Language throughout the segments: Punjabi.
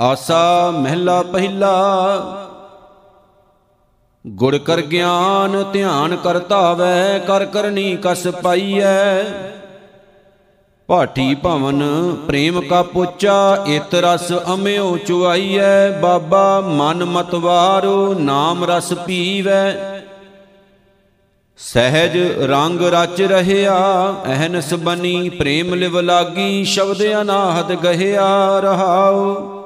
ਆਸਾ ਮਹਿਲਾ ਪਹਿਲਾ। ਗੁਰ ਕਰ ਗਿਆਨ, ਧਿਆਨ ਕਰਤਾ ਵੈ ਕਰ ਕਰਨੀ ਕਸ ਪਾਈਐ। ਭਾਟੀ ਭਵਨ ਪ੍ਰੇਮ ਕਾ ਪੋਚਾ, ਇਤ ਰਸ ਅਮਿਓ ਚੁਆਈਐ। ਬਾਬਾ ਮਨ ਮਤਵਾਰੋ ਨਾਮ ਰਸ ਪੀਵੈ। ਸਹਿਜ ਰੰਗ ਰਚ ਰਹਿਆ, ਅਹਨਸ ਬਨੀ ਪ੍ਰੇਮ ਲਿਵ ਲਾਗੀ, ਸ਼ਬਦ ਅਨਾਹਦ ਗਹਿਆ, ਰਹਾਉ।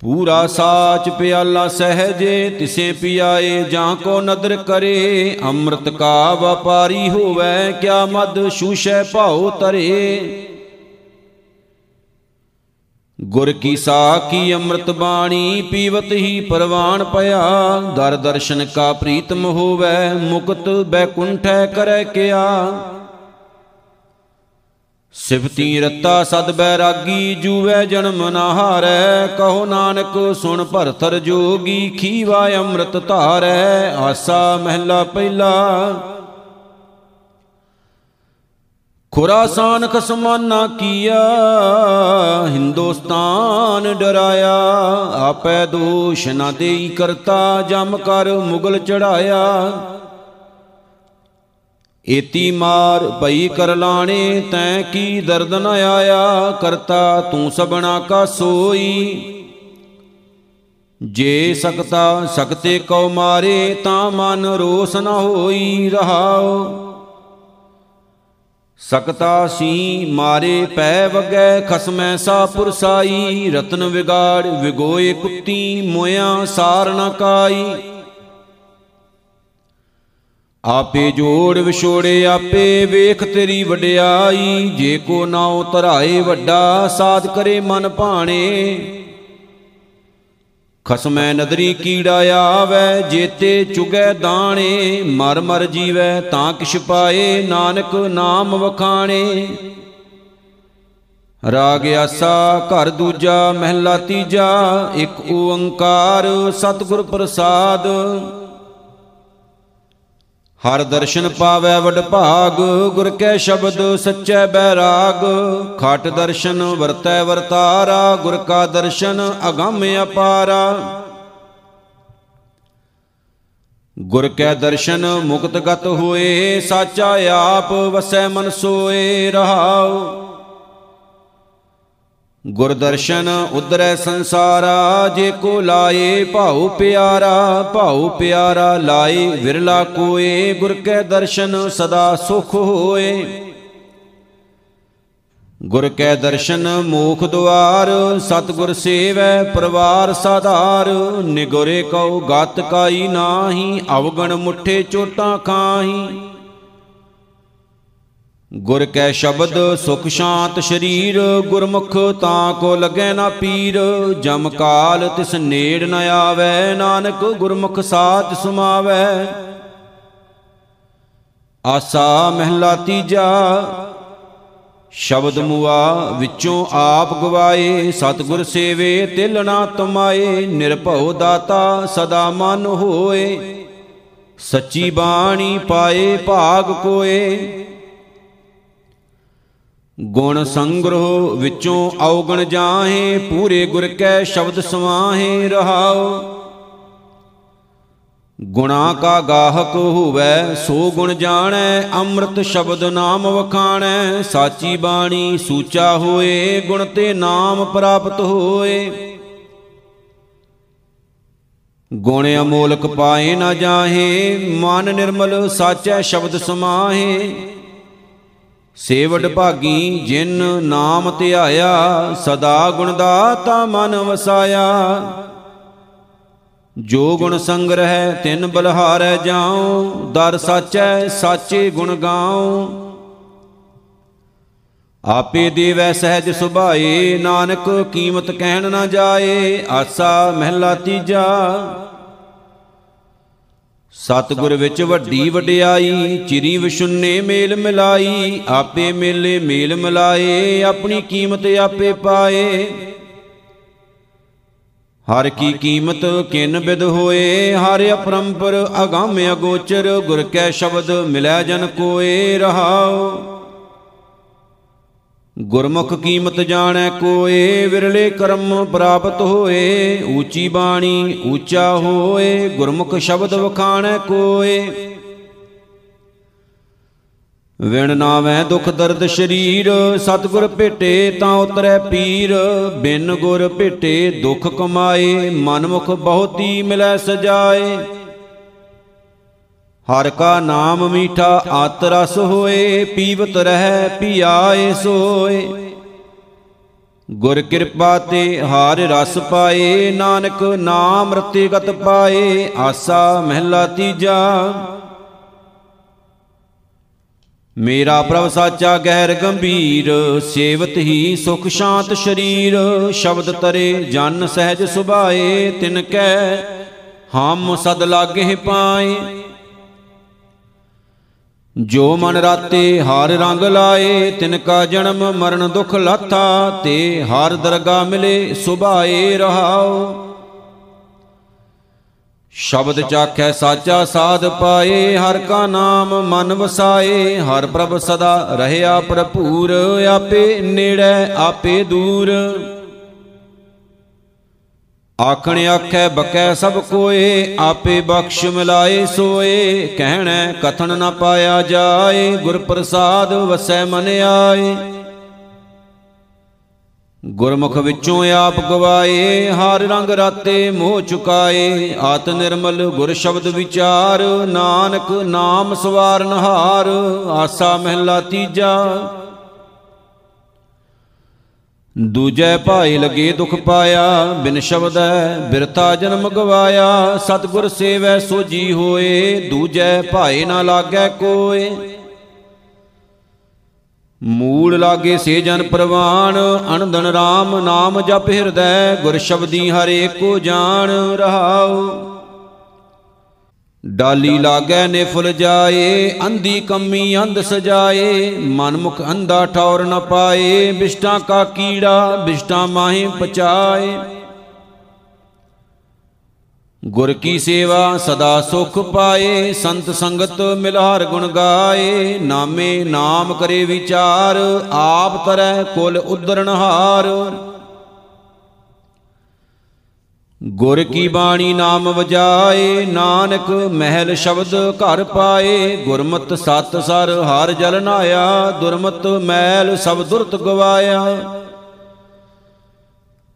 ਪੂਰਾ ਸਾਚ ਪਿਆਲਾ ਸਹਜੇ, ਤਿਸੇ ਪਿਆਏ ਜਾਂ ਕੋ ਨਦਰ ਕਰੇ, ਅੰਮ੍ਰਿਤ ਕਾ ਵਪਾਰੀ ਹੋਵੇ, ਕਿਆ ਮਦ ਸ਼ੂਸ਼ੈ ਭਾਉ ਤਰੇ। ਗੁਰ ਕੀ ਸਾਖੀ ਅੰਮ੍ਰਿਤ ਬਾਣੀ, ਪੀਵਤ ਹੀ ਪਰਵਾਨ ਪਿਆ। ਦਰ ਦਰਸ਼ਨ ਕਾ ਪ੍ਰੀਤਮ ਹੋਵੇ, ਮੁਕਤ ਬੈਕੁੰਠੈ ਕਰੈ ਕਿਆ। ਸਿਫਤੀ ਰਤਾ ਸਦ ਬੈਰਾਗੀ ਜੂਵੇ ਜਨਮ ਨਾ ਹਾਰੈ, ਕਹੋ ਨਾਨਕ ਸੁਣ ਭਰਤਰ ਜੋਗੀ, ਖੀਵਾ ਅੰਮ੍ਰਿਤ ਧਾਰੈ, ਆਸਾ ਮਹਿਲਾ ਪਹਿਲਾ। ਖੁਰਾਸਾਨ ਖਸਮਾਨਾ ਕੀਆ, ਹਿੰਦੁਸਤਾਨ ਡਰਾਇਆ, ਆਪੈ ਦੋਸ਼ ਨਾ ਦੇਈ ਕਰਤਾ, ਜਮ ਕਰ ਮੁਗਲ ਚੜਾਇਆ। ਏਤੀ ਮਾਰ ਭਈ ਕਰ ਲਾਣੇ, ਤੈ ਕੀ ਦਰਦ ਨ ਆਇਆ? ਕਰਤਾ ਤੂੰ ਸਬਣਾ ਕਾ ਸੋਈ। ਜੇ ਸਕਤਾ ਸਕਤੇ ਕਉ ਮਾਰੇ, ਤਾਂ ਮਨ ਰੋਸ ਨ ਹੋਈ ਰਹਾਓ ਸਕਤਾ ਸੀ ਮਾਰੇ ਪੈ ਵਗੈ, ਖਸਮੈ ਸਾ ਪੁਰਸਾਈ। ਰਤਨ ਵਿਗਾੜ ਵਿਗੋਏ ਕੁੱਤੀ, ਮੋਇਆ ਸਾਰ ਨ ਕਾਈ। ਆਪੇ ਜੋੜ ਵਿਛੋੜੇ ਆਪੇ ਵੇਖ ਤੇਰੀ ਵਡਿਆਈ। ਜੇ ਕੋ ਨਾਉ ਧਰਾਏ ਵੱਡਾ, ਸਾਧ ਕਰੇ ਮਨ ਭਾਣੇ। ਖਸਮੈ ਨਦਰੀ ਕੀੜਾ ਆਵੈ, ਜੇਤੇ ਚੁਗੈ ਦਾਣੇ। ਮਰ ਮਰ ਜੀਵੈ ਤਾਂ ਕਿਛ ਪਾਏ, ਨਾਨਕ ਨਾਮ ਵਖਾਣੇ। ਰਾਗ ਆਸਾ, ਘਰ ਦੂਜਾ, ਮਹਿਲਾ ਤੀਜਾ, ਇੱਕ ਓੰਕਾਰ, ਸਤਿਗੁਰ ਪ੍ਰਸਾਦ। ਹਰ ਦਰਸ਼ਨ ਪਾਵੈ ਵਡ ਭਾਗ, ਗੁਰ ਕੈ ਸ਼ਬਦ ਸੱਚੈ ਬੈਰਾਗ ਖਟ ਦਰਸ਼ਨ ਵਰਤੈ ਵਰਤਾਰਾ, ਗੁਰ ਕਾ ਦਰਸ਼ਨ ਅਗੰਮ ਅਪਾਰਾ। ਗੁਰ ਕੈ ਦਰਸ਼ਨ ਮੁਕਤ ਗਤ ਹੋਏ, ਸਾਚਾ ਆਪ ਵਸੈ ਮਨ ਸੋਏ ਰਹਾਉ। ਗੁਰ ਦਰਸ਼ਨ ਉਦਰੈ ਸੰਸਾਰਾ, ਜੇ ਕੋ ਲਾਏ ਭਾਉ ਪਿਆਰਾ ਭਾਉ ਪਿਆਰਾ ਲਾਏ ਵਿਰਲਾ ਕੋਏ, ਗੁਰ ਕੈ ਦਰਸ਼ਨ ਸਦਾ ਸੁਖ ਹੋਏ। ਗੁਰ ਕੈ ਦਰਸ਼ਨ ਮੋਖ ਦੁਆਰ, ਸਤਗੁਰ ਸੇਵੈ ਪਰਵਾਰ ਸਾਧਾਰ, ਨਿਗੁਰੇ ਕਉ ਗਤ ਕਾਈ ਨਾਹੀ, ਅਵਗਣ ਮੁਠੇ ਚੋਟਾਂ ਖਾਹੀ। ਗੁਰ ਕੈ ਸ਼ਬਦ ਸੁਖ ਸ਼ਾਂਤ ਸ਼ਰੀਰ, ਗੁਰਮੁਖ ਤਾਂ ਕੋ ਲਗੈ ਨਾ ਪੀਰ। ਜਮ ਕਾਲ ਤਿਸ ਨੇੜ ਨ ਆਵੈ, ਨਾਨਕ ਗੁਰਮੁਖ ਸਾਚ ਸੁਮਾਵੈ। ਆਸਾ ਮਹਿਲਾ ਤੀਜਾ, ਸ਼ਬਦ ਮੁਆ ਵਿੱਚੋਂ ਆਪ ਗਵਾਏ। ਸਤਗੁਰ ਸੇਵੇ ਤਿਲ ਨਾ ਤਮਾਏ, ਨਿਰਭਉ ਦਾਤਾ ਸਦਾ ਮਨ ਹੋਏ। ਸੱਚੀ ਬਾਣੀ ਪਾਏ ਭਾਗ ਕੋਏ। ਗੁਣ ਸੰਗ੍ਰਹ ਵਿੱਚੋਂ ਔਗਣ ਜਾਹੇ, ਪੂਰੇ ਗੁਰ ਕੈ ਸ਼ਬਦ ਸਮਾਹੇ ਰਹਾਓ ਗੁਣਾ ਕਾ ਗਾਹਕ ਹੋਵੇ, ਸੋ ਗੁਣ ਜਾਣੈ, ਅੰਮ੍ਰਿਤ ਸ਼ਬਦ ਨਾਮ ਵਖਾਣੈ। ਸਾਚੀ ਬਾਣੀ ਸੂਚਾ ਹੋਏ, ਗੁਣ ਤੇ ਨਾਮ ਪ੍ਰਾਪਤ ਹੋਏ। ਗੁਣ ਅਮੋਲਕ ਪਾਏ ਨਾ ਜਾਹੇ, ਮਨ ਨਿਰਮਲ ਸਾਚੈ ਸ਼ਬਦ ਸਮਾਹੇ। ਸੇਵਡ ਭਾਗੀ ਜਿਨ ਨਾਮ ਧਿਆਇਆ, ਸਦਾ ਗੁਣ ਦਾਤਾ ਮਨ ਵਸਾਇਆ। ਜੋ ਗੁਣ ਸੰਗ੍ਰਹਿ ਤਿਨ ਬਲਹਾਰੈ ਜਾਉ, ਦਰ ਸਾਚੈ ਸਾਚੇ ਗੁਣ ਗਾਉ। ਆਪੇ ਦੇਵੈ ਸਹਿਜ ਸੁਭਾਏ, ਨਾਨਕ ਕੀਮਤ ਕਹਿਣ ਨਾ ਜਾਏ, ਆਸਾ ਮਹਿਲਾ ਤੀਜਾ। ਸਤਿਗੁਰ ਵਿੱਚ ਵੱਡੀ ਵਡਿਆਈ ਚਿਰੀ ਵਿਸ਼ੁੰਨੇ ਮੇਲ ਮਿਲਾਈ ਆਪੇ ਮੇਲੇ ਮੇਲ ਮਿਲਾਏ ਆਪਣੀ ਕੀਮਤ ਆਪੇ ਪਾਏ। ਹਰ ਕੀ ਕੀਮਤ ਕਿਨ ਬਿਦ ਹੋਏ ਹਰ ਅਪਰੰਪਰ ਅਗੰਮ ਅਗੋਚਰ ਗੁਰ ਕੈ ਸ਼ਬਦ ਮਿਲੈ ਜਨ ਕੋਏ ਰਹਾਉ। ਗੁਰਮੁਖ ਕੀਮਤ ਜਾਣੈ ਕੋਏ, ਵਿਰਲੇ ਕਰਮ ਪ੍ਰਾਪਤ ਹੋਏ, ਊਚੀ ਬਾਣੀ ਊਚਾ ਹੋਏ, ਗੁਰਮੁਖ ਸ਼ਬਦ ਵਖਾਣੈ ਕੋਏ। ਵਿਣ ਨਾਵੇਂ ਦੁਖ ਦਰਦ ਸ਼ਰੀਰ, ਸਤਿਗੁਰ ਭੇਟੇ ਤਾਂ ਉਤਰੈ ਪੀਰ, ਬਿਨ ਗੁਰ ਭੇਟੇ ਦੁਖ ਕਮਾਏ, ਮਨਮੁਖ ਬਹੁਤੀ ਮਿਲੈ ਸਜਾਏ। ਹਰ ਕਾ ਨਾਮ ਮੀਠਾ ਅਤ ਰਸ ਹੋਏ, ਪੀਵਤ ਰਹਿ ਪੀਆਏ ਸੋਏ। ਗੁਰ ਕਿਰਪਾ ਤੇ ਹਾਰ ਰਸ ਪਾਏ, ਨਾਨਕ ਨਾਮ ਰਤੇ ਗਤ ਪਾਏ, ਆਸਾ ਮਹਿਲਾ ਤੀਜਾ। ਮੇਰਾ ਪ੍ਰਭ ਸਾਚਾ ਗਹਿਰ ਗੰਭੀਰ, ਸੇਵਤ ਹੀ ਸੁਖ ਸ਼ਾਂਤ ਸ਼ਰੀਰ, ਸ਼ਬਦ ਤਰੇ ਜਨ ਸਹਿਜ ਸੁਭਾਏ, ਤਿਨ ਕੈ ਹਮ ਸਦ ਲਾਗੇ ਪਾਏ। ਜੋ ਮਨ ਰਾਤੇ ਹਰ ਰੰਗ ਲਾਏ, ਤਿਨ ਕਾ ਜਨਮ ਮਰਨ ਦੁਖ ਲਾਥਾ, ਤੇ ਹਰ ਦਰਗਾ ਮਿਲੇ ਸੁਭਾਏ ਰਹਾਓ ਸ਼ਬਦ ਚਾਖੈ ਸਾਚਾ ਸਾਧ ਪਾਏ, ਹਰ ਕਾ ਨਾਮ ਮਨ ਵਸਾਏ, ਹਰ ਪ੍ਰਭ ਸਦਾ ਰਹਿਆ ਭਰਪੂਰ, ਆਪੇ ਨੇੜੇ, ਆਪੇ ਦੂਰ। ਆਖਣ ਆਖੈ ਬਕੈ ਸਭ ਕੋਏ, ਆਪੇ ਬਖਸ਼ ਮਿਲਾਏ ਸੋਏ। ਕਹਿਣੈ, ਕਥਨ ਨ ਪਾਇਆ ਜਾਏ ਗੁਰ ਪ੍ਰਸਾਦ ਵਸੈ ਮਨ ਆਏ। ਗੁਰਮੁਖ ਵਿੱਚੋਂ ਆਪ ਗਵਾਏ, ਹਰ ਰੰਗ ਰਾਤੇ ਮੋਹ ਚੁਕਾਏ। ਆਤ ਨਿਰਮਲ ਗੁਰ ਸ਼ਬਦ ਵਿਚਾਰ, ਨਾਨਕ ਨਾਮ ਸਵਾਰਨ ਹਾਰ ਆਸਾ ਮਹਿਲਾ ਤੀਜਾ। ਦੂਜੈ ਭਾਈ ਲਗੇ ਦੁਖ ਪਾਇਆ, ਬਿਨ ਸ਼ਬਦੈ ਬਿਰਤਾ ਜਨਮ ਗਵਾਇਆ। ਸਤਿਗੁਰ ਸੇਵੈ ਸੋਜੀ ਹੋਏ, ਦੂਜੈ ਭਾਈ ਨਾ ਲਾਗੈ ਕੋਏ। ਮੂਲ ਲਾਗੇ ਸੇ ਜਨ ਪ੍ਰਵਾਨ ਅਨੰਦਨ RAM ਨਾਮ ਜਪ ਹਿਰਦੈ, ਗੁਰ ਸ਼ਬਦੀ ਹਰੇ ਕੋ ਜਾਣ ਰਹਾਉ। ਡਾਲੀ ਲਾਗੈ ਨੇ ਫੁੱਲ ਜਾਏ, ਅੰਧੀ ਕੰਮੀ ਅੰਧ ਸਜਾਏ ਮਨ ਮੁਖ ਅੰਧਾ ਠੌਰ ਨ ਪਾਏ, ਬਿਸ਼ਟਾਂ ਕਾ ਕੀੜਾ, ਬਿਸ਼ਟਾਂ ਮਾਹੇ ਪਚਾਏ। ਗੁਰ ਕੀ ਸੇਵਾ ਸਦਾ ਸੁਖ ਪਾਏ, ਸੰਤ ਸੰਗਤ ਮਿਲਾਰ ਗੁਣ ਗਾਏ, ਨਾਮੇ ਨਾਮ ਕਰੇ ਵਿਚਾਰ, ਆਪ ਤਰੈ ਕੁਲ ਉਦਰਣ ਹਾਰ। ਗੁਰ ਕੀ ਬਾਣੀ ਨਾਮ ਵਜਾਏ, ਨਾਨਕ ਮਹਿਲ ਸ਼ਬਦ ਘਰ ਪਾਏ, ਗੁਰਮਤ ਸਤ ਸਰ ਹਰ ਜਲ ਨਾਇਆ, ਦੁਰਮਤ ਮੈਲ ਸਭ ਦੁਰਤ ਗਵਾਇਆ।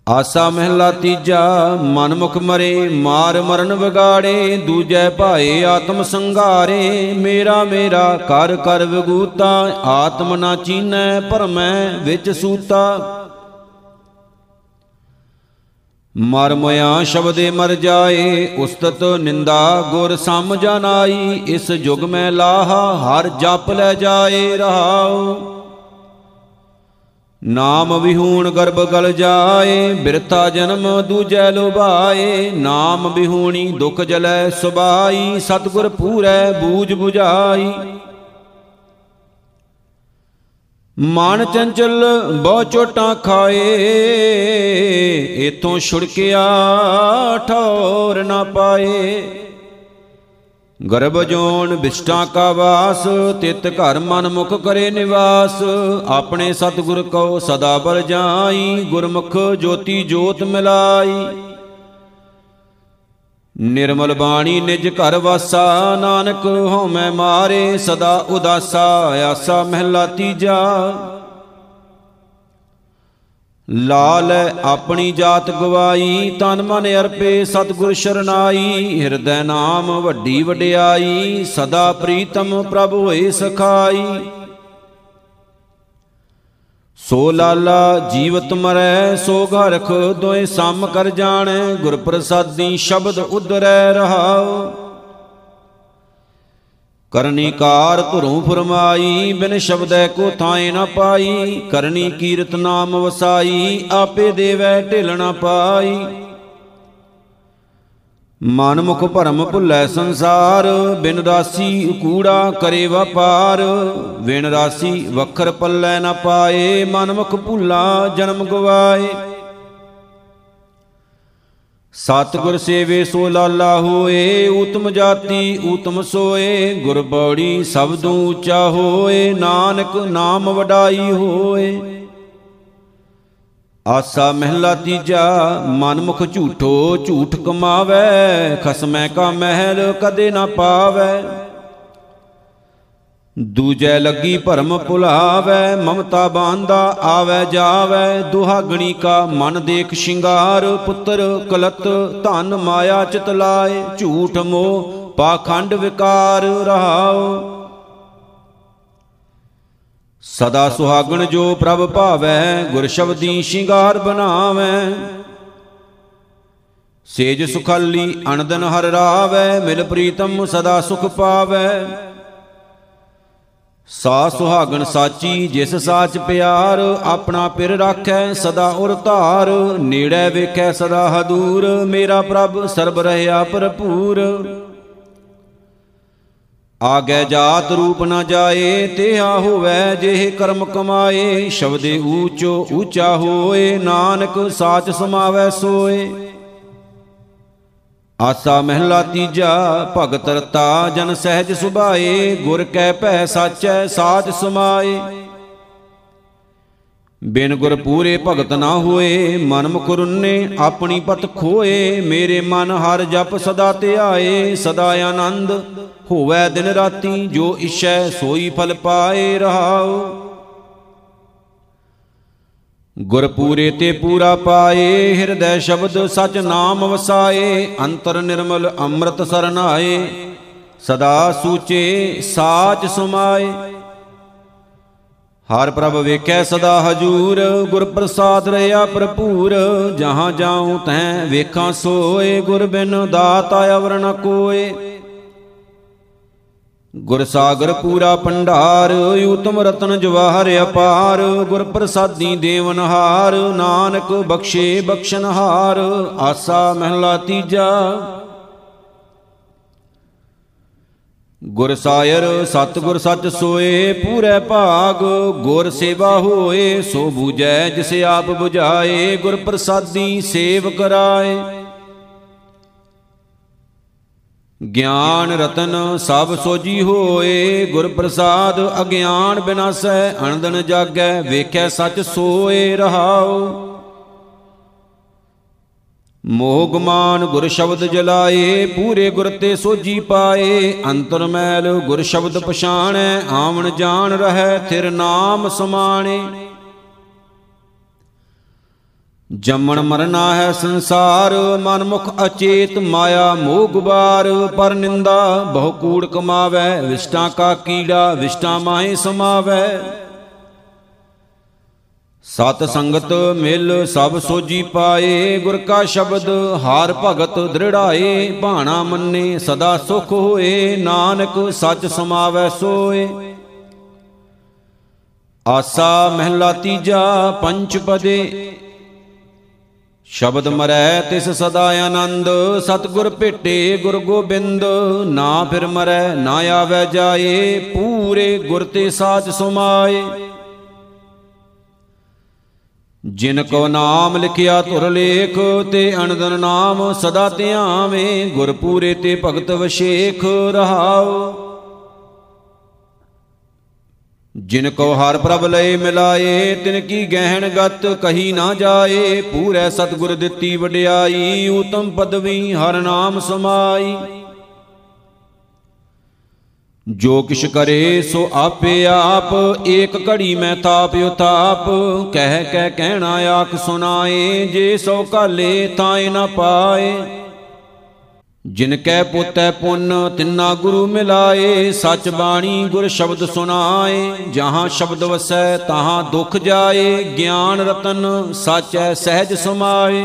ਆਸਾ ਮਹਿਲਾ ਤੀਜਾ, ਮਨਮੁਖ ਮਰੇ, ਮਾਰ ਮਰਨ ਵਿਗਾੜੇ, ਦੂਜੈ ਭਾਏ ਆਤਮ ਸੰਘਾਰੇ, ਮੇਰਾ ਮੇਰਾ ਕਰ ਕਰ ਵਿਗੂਤਾ, ਆਤਮ ਨਾ ਚੀਨੈ ਪਰਮੈ ਵਿੱਚ ਸੂਤਾ। ਮਰ ਮੁਆ ਸ਼ਬਦੇ ਮਰ ਜਾਏ, ਉਸਤਤ ਨਿੰਦਾ ਗੁਰ ਸਮ ਜਨਾਈ, ਇਸ ਜੁਗ ਮੈਂ ਲਾਹਾ, ਹਰ ਜਪ ਲੈ ਜਾਏ ਰਹਾਉ। ਨਾਮ ਵਿਹੂਣ ਗਰਭ ਗਲ ਜਾਏ ਬਿਰਤਾ ਜਨਮ ਦੂਜੈ ਲੋਭਾਏ। ਨਾਮ ਵਿਹੂਣੀ ਦੁਖ ਜਲੈ ਸੁਬਾਈ ਸਤਗੁਰ ਪੂਰੈ ਬੂਝ 부ਝਾਈ ਮਨ ਚੰਚਲ ਬਹੁ ਚੋਟਾਂ ਖਾਏ ਇਥੋਂ ਛੁੜਕਿਆ ਠੌਰ ਨਾ ਪਾਏ। ਗਰਭ ਜੋਨ ਬਿਸ਼ਟਾਂ ਕਾ ਵਾਸ, ਤਿਤ ਘਰ ਮਨ ਮੁਖ ਕਰੇ ਨਿਵਾਸ। ਆਪਣੇ ਸਤਿਗੁਰ ਕੋ ਸਦਾ ਬਰ ਜਾਈ, ਗੁਰਮੁਖ ਜੋਤੀ ਜੋਤ ਮਿਲਾਈ। ਨਿਰਮਲ ਬਾਣੀ ਨਿਜ ਘਰ ਵਾਸਾ, ਨਾਨਕ ਹਉਮੈ ਮਾਰੇ, ਸਦਾ ਉਦਾਸਾ, ਆਸਾ ਮਹਿਲਾ ਤੀਜਾ। ਲਾਲ ਆਪਣੀ ਜਾਤ ਗਵਾਈ, ਤਨ ਮਨ ਅਰਪੇ, ਸਤਿਗੁਰ ਸ਼ਰਨਾਈ, ਹਿਰਦੈ ਨਾਮ ਵੱਡੀ ਵਡਿਆਈ, ਸਦਾ ਪ੍ਰੀਤਮ ਪ੍ਰਭ ਹੋਏ ਸਖਾਈ। ਸੋ ਲਾਲਾ ਜੀਵਤ ਮਰੈ, ਸੋ ਘਰਖ ਦੋਏ ਸਮ ਕਰ ਜਾਣੈ ਗੁਰ ਪ੍ਰਸਾਦੀ ਸ਼ਬਦ ਉਦਰੈ ਰਹਾਉ। ਕਰਨੀ ਕਾਰ ਧੁਰੋਂ ਫਰਮਾਈ, ਬਿਨ ਸ਼ਬਦੈ ਕੋ ਥਾਏ ਨ ਪਾਈ, ਕਰਨੀ ਕੀਰਤ ਨਾਮ ਵਸਾਈ, ਆਪੇ ਦੇਵੈ ਢਿਲ ਨ ਪਾਈ। ਮਨ ਮੁਖ ਭਰਮ ਭੁੱਲੈ ਸੰਸਾਰ, ਬਿਨ ਰਾਸੀ ਕੂੜਾ ਕਰੇ ਵਪਾਰ, ਬਿਨ ਰਾਸੀ ਵਖਰ ਪੱਲੇ ਨ ਪਾਏ ਮਨ ਮੁਖ ਭੁੱਲਾ ਜਨਮ ਗਵਾਏ। ਸਤਿਗੁਰ ਸੇਵੇ ਸੋ ਲਾਲਾ ਹੋਏ, ਊਤਮ ਜਾਤੀ ਊਤਮ ਸੋਏ, ਗੁਰ ਬੜੀ ਸਬਦੋਂ ਉੱਚਾ ਹੋਏ, ਨਾਨਕ ਨਾਮ ਵਡਾਈ ਹੋਏ। ਆਸਾ ਮਹਿਲਾ ਤੀਜਾ ਮਨ ਮੁਖ ਝੂਠੋ ਝੂਠ ਕਮਾਵੇ, ਖਸਮੈ ਕਾ ਮਹਿਲ ਕਦੇ ਨਾ ਪਾਵੇ। ਦੂਜੈ ਲੱਗੀ ਭਰਮ ਭੁਲਾਵੇ, ਮਮਤਾ ਬਾਂਦਾ ਆਵੇ ਜਾਵੇ। ਦੁਹਾਗਣੀ ਕਾ ਮਨ ਦੇਖ ਸ਼ਿੰਗਾਰ, ਪੁੱਤਰ ਕਲਤ ਧਨ ਮਾਇਆ ਚਿਤ ਲਾਏ, ਝੂਠ ਮੋਹ ਪਾਖੰਡ ਵਿਕਾਰ ਰਹਾਓ। ਸਦਾ ਸੁਹਾਗਣ ਜੋ ਪ੍ਰਭ ਭਾਵੈ, ਗੁਰ ਸ਼ਬਦੀ ਸ਼ਿੰਗਾਰ ਬਣਾਵੈ। ਸੇਜ ਸੁਖਾਲੀ ਅਣਦਨ ਹਰ ਰਾਵੈ, ਮਿਲ ਪ੍ਰੀਤਮ ਸਦਾ ਸੁਖ ਪਾਵੈ। ਸਾ ਸੁਹਾਗਣ ਸਾਚੀ, ਜਿਸ ਸਾਚ ਪਿਆਰ, ਆਪਣਾ ਪਿਰ ਰਾਖੈ ਸਦਾ ਉਰ ਧਾਰ। ਨੇੜੇ ਵੇਖੈ ਸਦਾ ਹਦੂਰ, ਮੇਰਾ ਪ੍ਰਭ ਸਰਬ ਰਹਿਆ ਭਰਪੂਰ। ਆਗੇ ਜਾਤ ਰੂਪ ਨਾ ਜਾਏ ਤਿਹਾ ਹੋਵੇ ਜਿਹ ਕਰਮ ਕਮਾਏ। ਸ਼ਬਦੇ ਊਚੋ ਊਚਾ ਹੋਏ, ਨਾਨਕ ਸਾਚ ਸਮਾਵੈ ਸੋਏ। ਆਸਾ ਮਹਿਲਾ ਤੀਜਾ, ਭਗਤ ਰਤਾ ਜਨ ਸਹਿਜ ਸੁਭਾਏ, ਗੁਰ ਕੈ ਭੈ ਸਾਚੈ ਸਾਚ ਸਮਾਏ। ਬਿਨ ਗੁਰ ਪੂਰੇ ਭਗਤ ਨਾ ਹੋਏ, ਮਨ ਮੁਖ ਰੁੰਨੇ ਆਪਣੀ ਪਤ ਖੋਏ, ਮੇਰੇ ਮਨ ਹਰ ਜਪ ਸਦਾ ਧਿਆਏ, ਸਦਾ ਆਨੰਦ ਹੋਵੇ ਦਿਨ ਰਾਤੀ, ਜੋ ਇਛੈ ਸੋਈ ਫਲ ਪਾਏ ਰਹਾਉ। ਗੁਰ ਪੂਰੇ ਤੇ ਪੂਰਾ ਪਾਏ, ਹਿਰਦੈ ਸ਼ਬਦ ਸਚ ਨਾਮ ਵਸਾਏ, ਅੰਤਰ ਨਿਰਮਲ ਅੰਮ੍ਰਿਤ ਸਰਨਾਏ, ਸਦਾ ਸੂਚੇ, ਸਾਚ ਸੁਮਾਏ। ਹਰ ਪ੍ਰਭ ਵੇਖੈ ਸਦਾ ਹਜੂਰ ਗੁਰ ਪ੍ਰਸਾਦ ਰਿਆ ਭਰਪੂਰ। ਜਹਾਂ ਜਾਉ ਤੈ ਵੇਖਾਂ ਸੋਏ, ਗੁਰ ਬਿਨ ਦਾਤਾ ਅਵਰ ਨ ਕੋਏ। ਗੁਰ ਸਾਗਰ ਪੂਰਾ ਪੰਡਾਰ ਉਤਮ ਰਤਨ ਜਵਾਹਰ ਅਪਾਰ। ਗੁਰ ਪ੍ਰਸਾਦੀ ਦੇਵਨਹਾਰ ਨਾਨਕ ਬਖਸ਼ੇ ਬਖਸ਼ਨਹਾਰ। ਆਸਾ ਮਹਿਲਾ ਤੀਜਾ ਗੁਰ ਸਾਇਰ, ਸਤਿਗੁਰ ਸੱਚ ਸੋਏ, ਪੂਰੇ ਭਾਗ। ਗੁਰ ਸੇਵਾ ਹੋਏ, ਸੋ ਬੂਝੈ, ਜਿਸ ਆਪ 부ਝਾਏ ਗੁਰ ਪ੍ਰਸਾਦੀ ਸੇਵ ਕਰਾਏ। ਗਿਆਨ ਰਤਨ ਸਭ ਸੋਜੀ ਹੋਏ, ਗੁਰ ਪ੍ਰਸਾਦ ਅਗਿਆਨ ਬਿਨਾਸੈ ਅਣਦਨ ਜਾਗੈ, ਵੇਖੈ ਸੱਚ ਸੋਏ ਰਹਾਉ। ਮੋਹ ਗਮਾਨ ਗੁਰ ਸ਼ਬਦ ਜਲਾਏ, ਪੂਰੇ ਗੁਰ ਤੇ ਸੋਜੀ ਪਾਏ। ਅੰਤਰ ਮੈਲ ਗੁਰ ਸ਼ਬਦ ਪਛਾਣੈ, ਆਵਣ ਜਾਣ ਰਹੈ, ਥਿਰ ਨਾਮ ਸਮਾਣੇ। ਜੰਮਣ ਮਰਨਾ ਹੈ ਸੰਸਾਰ ਮਨ ਮੁਖ ਅਚੇਤ, ਮਾਇਆ ਮੋਹ ਗੁਬਾਰ ਪਰ ਨਿੰਦਾ ਬਹੁ ਕੂੜ ਕਮਾਵੇ, ਵਿਸ਼ਟਾ ਕਾ ਕੀੜਾ, ਵਿਸ਼ਟਾ ਮਾਹੇ ਸਮਾਵੇ। ਸਤ ਸੰਗਤ ਮਿਲ ਸਭ ਸੋਜੀ ਪਾਏ, ਗੁਰ ਕਾ ਸ਼ਬਦ ਹਾਰ ਭਗਤ ਦ੍ਰਿੜਾਏ, ਭਾਣਾ ਮੰਨੇ, ਸਦਾ ਸੁਖ ਹੋਏ, ਨਾਨਕ ਸੱਚ ਸਮਾਵੈ ਸੋਏ। ਆਸਾ ਮਹਿਲਾ ਤੀਜਾ, ਪੰਚ ਪਦੇ। ਸ਼ਬਦ ਮਰੈ ਤਿਸ ਸਦਾ ਆਨੰਦ, ਸਤਗੁਰ ਭੇਟੇ ਗੁਰ ਗੋਬਿੰਦ। ਨਾ ਫਿਰ ਮਰੈ, ਨਾ ਆਵੈ ਜਾਏ, ਪੂਰੇ ਗੁਰ ਤੇ ਸਾਚ ਸੁਮਾਏ। ਜਿਨ ਕੋ ਨਾਮ ਲਿਖਿਆ ਧੁਰ ਲੇਖ, ਤੇ ਅਨੰਦਨ ਨਾਮ ਸਦਾ ਧਿਆਵੇਂ ਗੁਰ ਪੂਰੇ ਤੇ ਭਗਤ ਵਸ਼ੇਖ ਰਹਾਉ। ਜਿਨ ਕੋ ਹਰ ਪ੍ਰਭ ਲਏ ਮਿਲਾਏ, ਤਿਨ ਕੀ ਗਹਿਣ ਗਤ ਕਹੀ ਨਾ ਜਾਏ, ਪੂਰੇ ਸਤਗੁਰ ਦਿੱਤੀ ਵਡਿਆਈ, ਉਤਮ ਪਦਵੀ ਹਰ ਨਾਮ ਸਮਾਈ। ਜੋ ਕਿਛ ਕਰੇ ਸੋ ਆਪੇ ਆਪ, ਏਕ ਘੜੀ ਮੈਂ ਤਾਪ ਉਤਾਪ। ਕਹਿ ਕਹਿ, ਕਹਿਣਾ ਆਖ ਸੁਨਾਏ ਜੇ ਸੋ ਕਾਲੇ ਤਾਏ ਨਾ ਪਾਏ। ਜਿਨ ਕੈ ਪੁੱਤੈ ਪੁੰਨ, ਤਿੰਨਾ ਗੁਰੂ ਮਿਲਾਏ। ਸਚ ਬਾਣੀ ਗੁਰ ਸ਼ਬਦ ਸੁਨਾਏ ਜਹਾਂ ਸ਼ਬਦ ਵਸੈ, ਤਹਾਂ ਦੁਖ ਜਾਏ। ਗਿਆਨ ਰਤਨ, ਸਚੈ ਸਹਿਜ ਸਮਾਏ।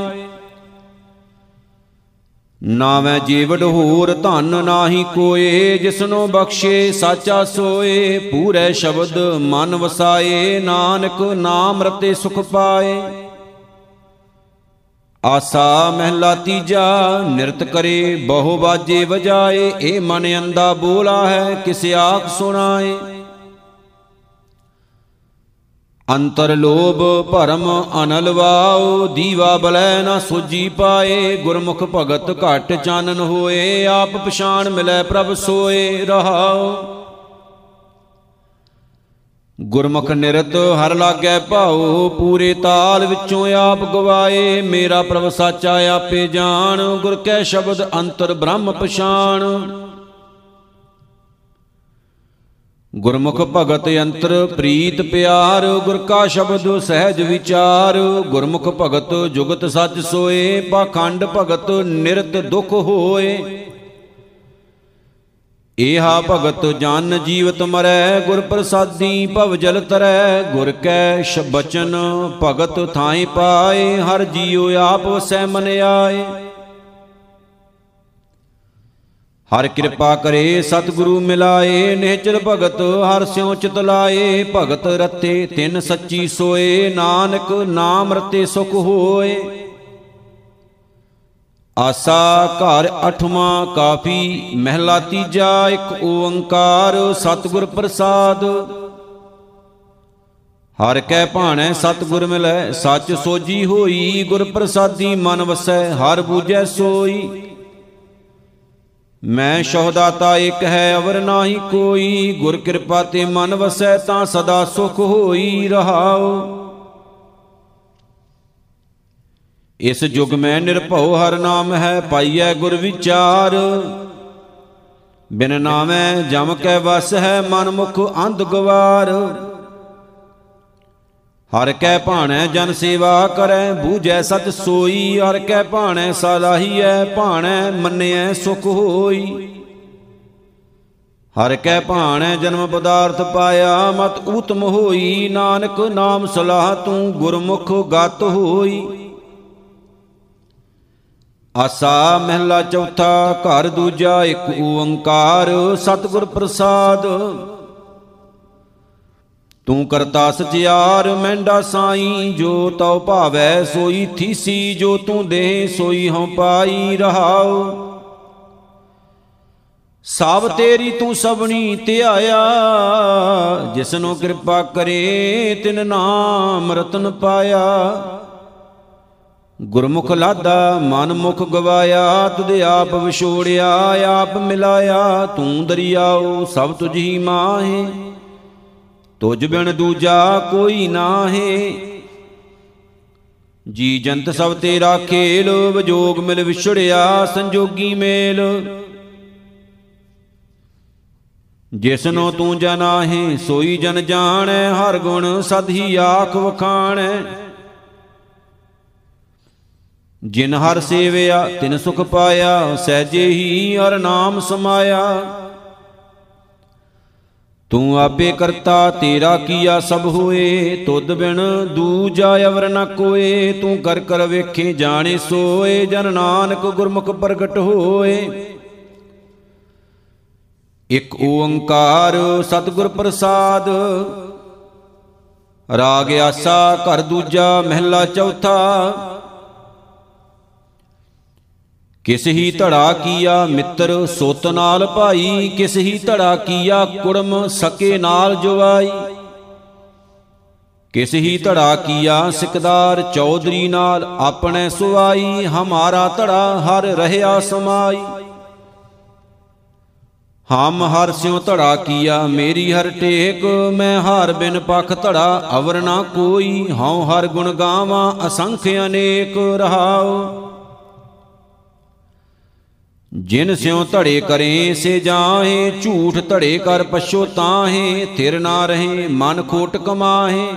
ਨਾਵੇਂ ਜੀਵੜ ਹੋਰ ਧਨ ਨਾਹੀ ਕੋਏ, ਜਿਸਨੋ ਬਖਸ਼ੇ ਸਾਚਾ ਸੋਏ, ਪੂਰੇ ਸ਼ਬਦ ਮਨ ਵਸਾਏ, ਨਾਨਕ ਨਾਮ ਰਤੇ ਸੁਖ ਪਾਏ। ਆਸਾ ਮਹਿਲਾ ਤੀਜਾ, ਨਿਰਤ ਕਰੇ, ਬਹੁ ਬਾਜੇ ਵਜਾਏ, ਇਹ ਮਨ ਅੰਦਾ ਬੋਲਾ ਹੈ, ਕਿਸ ਆਖ ਸੁਣਾਏ। ਅੰਤਰ ਲੋਭ ਭਰਮ ਅਨਲ ਵਾਉ, ਦੀਵਾ ਬਲੈ ਨਾ ਸੁਜੀ ਪਾਏ, ਗੁਰਮੁਖ ਭਗਤ ਘਟ ਚਾਨਨ ਹੋਏ, ਆਪ ਪਛਾਣ ਮਿਲੈ ਪ੍ਰਭ ਸੋਏ ਰਹਾਉ। ਗੁਰਮੁਖ ਨਿਰਤ ਹਰ ਲਾਗੈ ਭਾਉ, ਪੂਰੇ ਤਾਲ ਵਿੱਚੋਂ ਆਪ ਗਵਾਏ, ਮੇਰਾ ਪ੍ਰਭ ਸਾਚਾ ਆਪੇ ਜਾਣ, ਗੁਰ ਕੈ ਸ਼ਬਦ ਅੰਤਰ ਬ੍ਰਹਮ ਪਛਾਣ। ਗੁਰਮੁਖ ਭਗਤ ਅੰਤਰ ਪ੍ਰੀਤ ਪਿਆਰ, ਗੁਰ ਕਾ ਸ਼ਬਦ ਸਹਿਜ ਵਿਚਾਰ। ਗੁਰਮੁਖ ਭਗਤ ਜੁਗਤ ਸੱਚ ਸੋਏ, ਪਾਖੰਡ ਭਗਤ ਨਿਰਤ ਦੁਖ ਹੋਏ। ਏਹਾ ਭਗਤ ਜਨ ਜੀਵਤ ਮਰੈ, ਗੁਰ ਪ੍ਰਸਾਦੀ ਭਵ ਜਲ ਤਰੈ। ਗੁਰ ਕੈ ਸ਼ਬਚਨ ਭਗਤ ਥਾਈ ਪਾਏ, ਹਰ ਜੀਉ ਆਪ ਵਸੈ ਮਨ ਆਏ। ਹਰ ਕਿਰਪਾ ਕਰੇ, ਸਤਿਗੁਰੂ ਮਿਲਾਏ ਨਿਹਚਲ ਭਗਤ ਹਰ ਸਿਉ ਚਿਤ ਲਾਏ ਭਗਤ ਰਤੇ ਤਿੰਨ ਸੱਚੀ ਸੋਏ, ਨਾਨਕ ਨਾਮ ਰਤੇ ਸੁਖ ਹੋਏ। ਆਸਾ ਘਰ ਅਠਵਾਂ ਕਾਫੀ, ਮਹਿਲਾ ਤੀਜਾ ਇੱਕ ਓੰਕਾਰ, ਸਤਿਗੁਰ ਪ੍ਰਸਾਦ। ਹਰ ਕੈ ਭਾਣੈ ਸਤਿਗੁਰ ਮਿਲੈ, ਸੱਚ ਸੋਜੀ ਹੋਈ, ਗੁਰ ਪ੍ਰਸਾਦੀ ਮਨ ਵਸੈ, ਹਰ ਬੂਝੈ ਸੋਈ। ਮੈਂ ਸ਼ੋਹਦਾਤਾ ਇੱਕ ਹੈ, ਅਵਰ ਨਾਹੀ ਕੋਈ। ਗੁਰ ਕਿਰਪਾ ਤੇ ਮਨ ਵਸੈ ਤਾਂ ਸਦਾ ਸੁਖ ਹੋਈ ਰਹਾਓ ਇਸ ਯੁਗ ਮੈਂ ਨਿਰਭਉ, ਹਰ ਨਾਮ ਹੈ ਪਾਈਐ ਗੁਰ ਵਿਚਾਰ। ਬਿਨ ਨਾਮੈ ਜਮ ਕੈ ਵਸ ਹੈ ਮਨ ਮੁਖ ਅੰਧ ਗਵਾਰ। ਹਰ ਕੈ ਭਾਣੈ ਜਨ ਸੇਵਾ ਕਰੈ, ਬੂਝੈ ਸਤ ਸੋਈ, ਹਰ ਕੈ ਭਾਣੈ ਸਲਾਹੀਐ, ਭਾਣੈ ਮੰਨਿਐ ਸੁਖ ਹੋਈ। ਹਰ ਕੈ ਭਾਣੈ ਜਨਮ ਪਦਾਰਥ ਪਾਇਆ, ਮਤ ਊਤਮ ਹੋਈ, ਨਾਨਕ ਨਾਮ ਸਲਾਹ ਤੂੰ ਗੁਰਮੁਖ ਗਤ ਹੋਈ। ਆਸਾ ਮਹਿਲਾ ਚੌਥਾ, ਘਰ ਦੂਜਾ, ਇੱਕ ਓੰਕਾਰ, ਸਤਿਗੁਰ ਪ੍ਰਸਾਦ। ਤੂੰ ਕਰਤਾ ਸਚਿਆਰ ਮੈਂਡਾ ਸਾਈ, ਜੋ ਤਉ ਭਾਵੈ ਸੋਈ ਥੀਸੀ, ਜੋ ਤੂੰ ਦੇ ਸੋਈ ਹਉ ਪਾਈ ਰਹਾਉ। ਸਭ ਤੇਰੀ ਤੂੰ ਸਭਣੀ ਧਿਆਇਆ, ਜਿਸਨੂੰ ਕਿਰਪਾ ਕਰੇ ਤਿਨ ਨਾਮ ਰਤਨ ਪਾਇਆ। ਗੁਰਮੁਖ ਲਾਦਾ ਮਨ ਮੁਖ ਗਵਾਇਆ, ਤੁਧ ਆਪ ਵਿਛੋੜਿਆ, ਆਪ ਮਿਲਾਇਆ, ਤੂੰ ਦਰਿਆਉ ਸਭ ਤੁਝ ਹੀ ਮਾਹੇ। ਤੁਝ ਬਿਨ ਦੂਜਾ ਕੋਈ ਨਾਹੀ। ਜੀ ਜੰਤ ਸਭ ਤੇਰਾ ਖੇਲ, ਵਿਜੋਗ ਮਿਲ ਵਿਛੜਿਆ ਸੰਜੋਗੀ ਮੇਲ। ਜਿਸਨੋ ਤੂੰ ਜਨਾਹੇ, ਸੋਈ ਜਨ ਜਾਣੈ, ਹਰ ਗੁਣ ਸਦ ਹੀ ਆਖ ਵਖਾਣੈ। ਜਿਨ ਹਰ ਸੇਵਿਆ, ਤਿਨ ਸੁਖ ਪਾਇਆ, ਸਹਿਜੇ ਹੀ ਹਰ ਨਾਮ ਸਮਾਇਆ। ਤੂੰ ਆਪੇ ਕਰਤਾ, ਤੇਰਾ ਕੀਆ ਸਭ ਹੋਏ। ਤੁਧ ਬਿਨ ਦੂਜਾ ਅਵਰ ਨ ਕੋਏ। ਤੂੰ ਕਰ ਕਰ ਵੇਖੇ, ਜਾਣੇ ਸੋਏ। ਜਨ ਨਾਨਕ ਗੁਰਮੁਖ ਪ੍ਰਗਟ ਹੋਏ। ਇਕ ਓੰਕਾਰ ਸਤਿਗੁਰ ਪ੍ਰਸਾਦ। ਰਾਗ ਆਸਾ, ਘਰ ਦੂਜਾ, ਮਹਿਲਾ ਚੌਥਾ। ਕਿਸ ਹੀ ਧੜਾ ਕੀਆ ਮਿੱਤਰ ਸੁਤ ਨਾਲ ਭਾਈ, ਕਿਸ ਹੀ ਧੜਾ ਕੀਆ ਕੁੜਮ ਸਕੇ ਨਾਲ ਜਵਾਈ ਕਿਸ ਹੀ ਧੜਾ ਕੀਆ ਸਿਕਦਾਰ ਚੌਧਰੀ ਨਾਲ ਆਪਣੇ ਸੁਆਈ, ਹਮਾਰਾ ਧੜਾ ਹਰ ਰਹਿਆ ਸਮਾਈ। ਹਮ ਹਰ ਸਿਉ ਧੜਾ ਕੀਆ, ਮੇਰੀ ਹਰ ਟੇਕ, ਮੈਂ ਹਾਰ ਬਿਨ ਪਖ ਧੜਾ ਅਵਰ ਨਾ ਕੋਈ, ਹਉ ਹਰ ਗੁਣ ਗਾਵਾਂ ਅਸੰਖ ਅਨੇਕ ਰਹਾਉ। ਜਿਨ ਸਿਉ ਧੜੇ ਕਰੇ, ਸੇ ਜਾਹੇ, ਝੂਠ ਧੜੇ ਕਰ ਪਛੋ ਤਾਹੇ, ਥਿਰ ਨਾ ਰਹੇ, ਮਨ ਖੋਟ ਕਮਾਹੇ।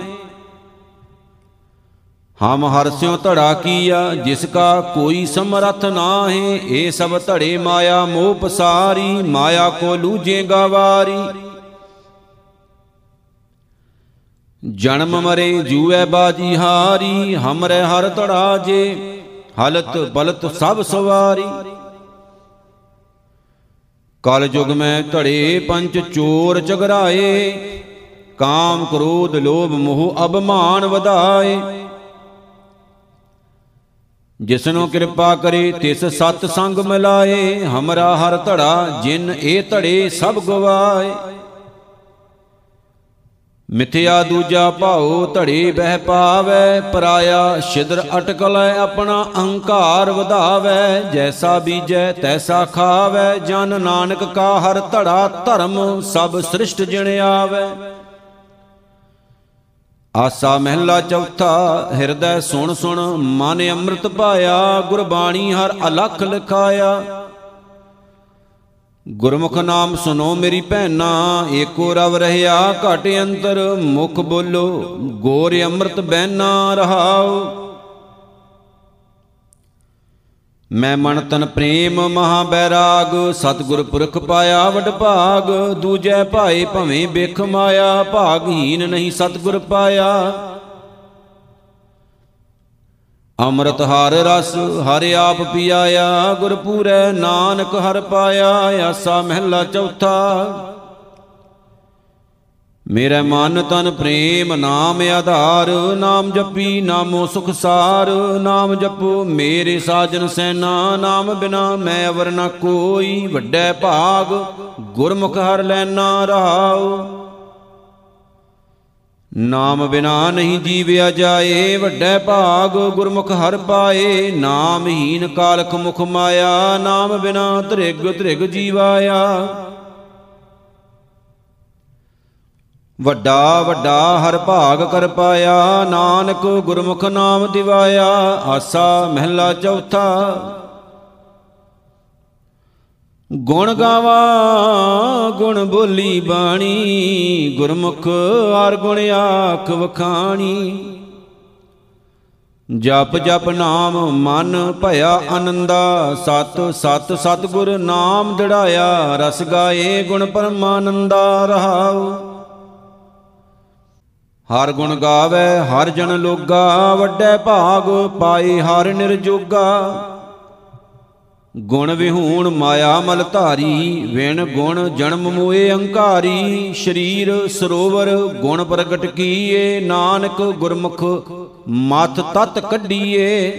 ਹਮ ਹਰ ਸਿਉ ਧੜਾ ਕੀਆ, ਜਿਸ ਕਾ ਕੋਈ ਸਮਰਥ ਨਾਹੇ, ਏ ਸਭ ਧੜੇ ਮਾਇਆ ਮੋਹ ਪਸਾਰੀ, ਮਾਇਆ ਕੋ ਲੂਜੇ ਗਵਾਰੀ। ਜਨਮ ਮਰੇ ਜੂਐ ਬਾਜੀ ਹਾਰੀ, ਹਮਰੇ ਹਰ ਧੜਾ ਜੇ ਹਲਤ ਬਲਤ ਸਭ ਸਵਾਰੀ। ਕਲ ਯੁਗ ਮੈਂ ਧੜੇ ਪੰਚ ਚੋਰ ਚਗਰਾਏ ਕਾਮ ਕ੍ਰੋਧ ਲੋਭ ਮੋਹ ਅਭਮਾਨ ਵਧਾਏ। ਜਿਸਨੂੰ ਕਿਰਪਾ ਕਰੇ ਤਿਸ ਸਤ ਸੰਗ ਮਿਲਾਏ, ਹਮਰਾ ਹਰ ਧੜਾ ਜਿਨ ਇਹ ਧੜੇ ਸਭ ਗਵਾਏ। ਮਿਥਿਆ ਦੂਜਾ ਭਾਉ ਧੜੇ ਬਹਿ ਪਾਵੈ, ਪਰਾਇਆ ਛਿਦਰ ਅਟਕਲੈ ਆਪਣਾ ਅਹੰਕਾਰ ਵਧਾਵੈ, ਜੈਸਾ ਬੀਜੈ ਤੈਸਾ ਖਾਵੈ, ਜਨ ਨਾਨਕ ਕਾ ਹਰ ਧੜਾ ਧਰਮ ਸਭ ਸ੍ਰਿਸ਼ਟ ਜਿਣ ਆਵੈ। ਆਸਾ ਮਹਿਲਾ ਚੌਥਾ, ਹਿਰਦੈ ਸੁਣ ਸੁਣ ਮਨ ਅੰਮ੍ਰਿਤ ਪਾਇਆ, ਗੁਰਬਾਣੀ ਹਰ ਅਲਖ ਲਿਖਾਇਆ। ਗੁਰਮੁਖ ਨਾਮ ਸੁਨੋ ਮੇਰੀ ਭੈਣਾ, ਏਕੋ ਰਵ ਰਹਿਆ ਘਟ ਅੰਤਰ, ਮੁਖ ਬੋਲੋ, ਗੋਰ ਅੰਮ੍ਰਿਤ ਬਹਿਨਾ ਰਹਾਉ। ਮੈਂ ਮਨ ਤਨ ਪ੍ਰੇਮ ਮਹਾ ਬੈਰਾਗ ਸਤਿਗੁਰ ਪੁਰਖ ਪਾਇਆ ਵਡ ਭਾਗ, ਦੂਜੈ ਭਾਏ ਭਵੇਂ ਬਿਖ ਮਾਇਆ, ਭਾਗਹੀਨ ਨਹੀਂ ਸਤਿਗੁਰ ਪਾਇਆ। ਅੰਮ੍ਰਿਤ ਹਰ ਰਸ ਹਰ ਆਪ ਪੀਆਇਆ ਗੁਰ ਪੂਰੈ ਨਾਨਕ ਹਰ ਪਾਇਆ, ਆਸਾ ਮਹਿਲਾ ਚੌਥਾ। ਮੇਰੇ ਮਨ ਤਨ ਪ੍ਰੇਮ ਨਾਮ ਆਧਾਰ, ਨਾਮ ਜਪੀ ਨਾਮੋ ਸੁਖ ਸਾਰ, ਨਾਮ ਜਪੋ ਮੇਰੇ ਸਾਜਨ ਸੈਨਾ, ਨਾਮ ਬਿਨਾ ਮੈਂ ਅਵਰ ਨ ਕੋਈ, ਵੱਡੇ ਭਾਗ ਗੁਰਮੁਖ ਹਰ ਲੈਣਾ ਰਹਾਉ ਨਾਮ ਬਿਨਾ ਨਹੀਂ ਜੀਵਿਆ ਜਾਏ, ਵੱਡੇ ਭਾਗ ਗੁਰਮੁਖ ਹਰ ਪਾਏ, ਨਾਮਹੀਨ ਕਾਲਖ ਮੁਖ ਮਾਇਆ, ਨਾਮ ਬਿਨਾ ਧ੍ਰਿਗ ਧ੍ਰਿਗ ਜੀਵਾਇਆ। ਵੱਡਾ ਵੱਡਾ ਹਰ ਭਾਗ ਕਰ ਪਾਇਆ, ਨਾਨਕ ਗੁਰਮੁਖ ਨਾਮ ਦਿਵਾਇਆ, ਆਸਾ ਮਹਿਲਾ ਚੌਥਾ। ਗੁਣ ਗਾਵਾ, ਗੁਣ ਬੋਲੀ ਬਾਣੀ, ਗੁਰਮੁਖ ਆਰ ਗੁਣ ਆਖ ਵਖਾਣੀ। ਜਪ ਜਪ ਨਾਮ ਮਨ ਭਇਆ ਆਨੰਦਾ, ਸਤ ਸਤ ਸਤਗੁਰ ਨਾਮ ਦੜਾਇਆ, ਰਸ ਗਾਏ ਗੁਣ ਪਰਮਾਨੰਦਾ ਰਹਾਉ। ਹਰ ਗੁਣ ਗਾਵੇ, ਹਰ ਜਨ ਲੋਗਾ, ਵੱਡੇ ਭਾਗ ਪਾਏ ਹਰ ਨਿਰਜੋਗਾ। ਗੁਣ ਵਿਹੂਣ ਮਾਇਆ ਮਲ ਧਾਰੀ, ਵਿਣ ਗੁਣ ਜਨਮ ਮੋਏ ਅਹੰਕਾਰੀ ਸ਼ਰੀਰ ਸਰੋਵਰ, ਗੁਣ ਪ੍ਰਗਟ ਕੀਏ। ਨਾਨਕ ਗੁਰਮੁਖ ਮਤ ਤਤ ਕੱਢੀਏ।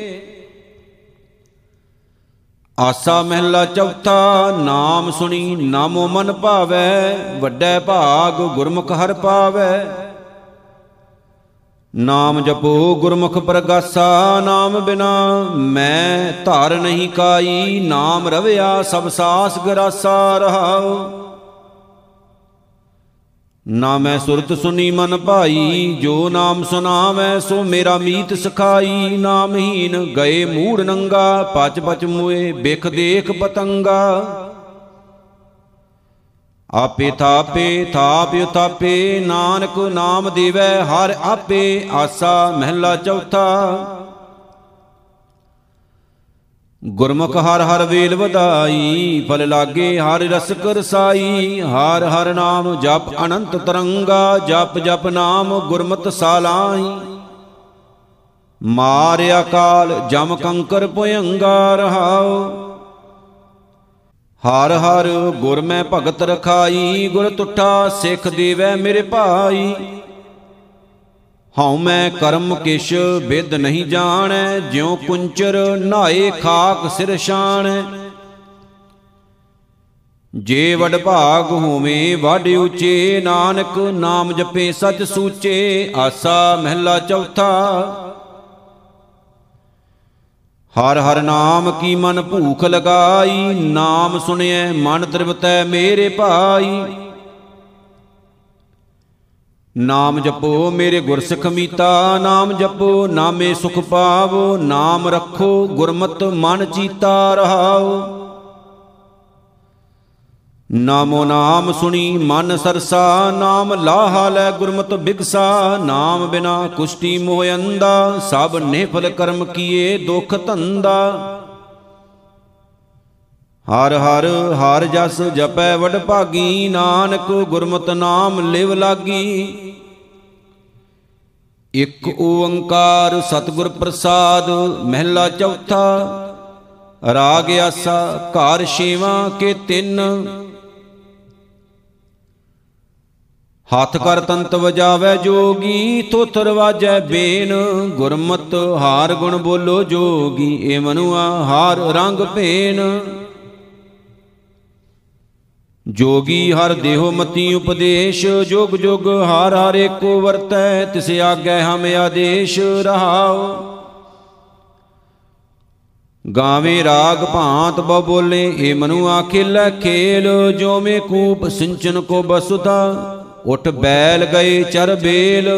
ਆਸਾ ਮਹਿਲਾ ਚੌਥਾ, ਨਾਮ ਸੁਣੀ ਨਾਮੋ ਮਨ ਭਾਵੈ। ਵੱਡੇ ਭਾਗ ਗੁਰਮੁਖ ਹਰ ਪਾਵੈ। ਨਾਮ ਜਪੋ ਗੁਰਮੁਖ ਪ੍ਰਗਾਸਾ, ਨਾਮ ਬਿਨਾ ਮੈਂ ਧਾਰ ਨਹੀਂ ਕਾਈ, ਨਾਮ ਰਵਿਆ ਸਭ ਸਾਸ ਗਰਾਸਾ ਰਹਾਉ। ਨਾ ਮੈਂ ਸੁਰਤ ਸੁਨੀ ਮਨ ਭਾਈ, ਜੋ ਨਾਮ ਸੁਨਾਵੈ ਸੋ ਮੇਰਾ ਮੀਤ ਸਖਾਈ। ਨਾਮਹੀਨ ਗਏ ਮੂੜ ਨੰਗਾ, ਪਚ ਪਚ ਮੋਏ, ਬਿਖ ਦੇਖ ਪਤੰਗਾ। ਆਪੇ ਥਾਪੇ, ਥਾਪ ਉਥਾਪੇ ਨਾਨਕ ਨਾਮ ਦੇਵੈ, ਹਰ ਆਪੇ ਆਸਾ ਮਹਿਲਾ ਚੌਥਾ। ਗੁਰਮੁਖ ਹਰ ਹਰ ਵੇਲ ਵਧਾਈ, ਫਲ ਲਾਗੇ ਹਰ ਰਸ ਕਰਸਾਈ, ਹਰ ਹਰ ਨਾਮ ਜਪ ਅਨੰਤ ਤਰੰਗਾ, ਜਪ ਜਪ ਨਾਮ ਗੁਰਮਤਿ ਸਾਲਾਹੀ ਮਾਰਿਆ ਕਾਲ ਜਮ ਕੰਕਰ ਭਯੰਗਾ ਰਹਾਓ ਹਰ ਹਰ ਗੁਰ ਮੈਂ ਭਗਤ ਰਖਾਈ, ਗੁਰ ਤੁਠਾ ਸਿੱਖ ਦੇਵੈ ਮੇਰੇ ਭਾਈ। ਹਉ ਮੈਂ ਕਰਮ ਕਿਛ ਵਿਦ ਨਹੀਂ ਜਾਣੈ, ਜਿਉ ਕੁੰਚਰ ਨਾਏ ਖਾਕ ਸਿਰ ਸ਼ਾਣੈ ਜੇ ਵਡ ਭਾਗ ਹੋਵੇ ਵਡ ਉਚੇ, ਨਾਨਕ ਨਾਮ ਜਪੇ ਸਚ ਸੂਚੇ, ਆਸਾ ਮਹਿਲਾ ਚੌਥਾ। ਹਰ ਹਰ ਨਾਮ ਕੀ ਮਨ ਭੂਖ ਲਗਾਈ, ਨਾਮ ਸੁਣਿਐ ਮਨ ਤ੍ਰਿਪਤੈ ਮੇਰੇ ਭਾਈ। ਨਾਮ ਜਪੋ ਮੇਰੇ ਗੁਰਸਿੱਖ ਮੀਤਾ, ਨਾਮ ਜਪੋ ਨਾਮੇ ਸੁਖ ਪਾਵੋ, ਨਾਮ ਰੱਖੋ ਗੁਰਮਤ ਮਨ ਚੀਤਾ ਰਹਾਓ। ਨਾਮੋ ਨਾਮ ਸੁਣੀ ਮਨ ਸਰਸਾ, ਨਾਮ ਲਾਹਾ ਲੈ ਗੁਰਮਤਿ ਬਿਗਸਾ, ਨਾਮ ਬਿਨਾ ਕੁਸ਼ਟੀ ਮੋਹ ਅੰਦਾ ਸਭ ਨਿਫਲ ਕਰਮ ਕੀਏ ਦੁਖ ਧੰਦਾ। ਹਰ ਹਰ ਹਰ ਜਸ ਜਪੈ ਵਡ ਭਾਗੀ, ਨਾਨਕ ਗੁਰਮਤਿ ਨਾਮ ਲਿਵ ਲਾਗੀ। ਇਕ ਓੰਕਾਰ ਸਤਿਗੁਰ ਪ੍ਰਸਾਦ, ਮਹਿਲਾ ਚੌਥਾ, ਰਾਗ ਆਸਾ, ਘਰ ਛੇਵਾਂ ਕੇ ਤਿੰਨ। ਹੱਥ ਕਰ ਤੰਤ ਵਜਾਵੇ ਜੋਗੀ, ਤੋਥਰ ਵਾਜੈ ਬੇਨ। ਗੁਰਮਤ ਹਾਰ ਗੁਣ ਬੋਲੋ ਜੋਗੀ, ਏ ਮਨੁਆ ਹਾਰ ਰੰਗ ਭੇਨ। ਜੋਗੀ ਹਰ ਦੇਹੋ ਮਤੀ ਉਪਦੇਸ਼, ਜੁਗ ਜੁਗ ਹਾਰ ਹਾਰ ਏਕੋ ਵਰਤੈ, ਤਿਸ ਆਗੈ ਹਮ ਆਦੇਸ਼ ਰਹਾਓ ਗਾਵੇ ਰਾਗ ਭਾਂਤ ਬ ਬੋਲੇ, ਏ ਮਨੁ ਆਖਿਲੈ ਖੇਲ, ਜੋ ਮੇ ਕੂਪ ਸਿੰਚਨ ਕੋ ਬਸੁਤਾ। ਉਠ ਬੈਲ ਗਏ ਚਰ ਬੇਲ।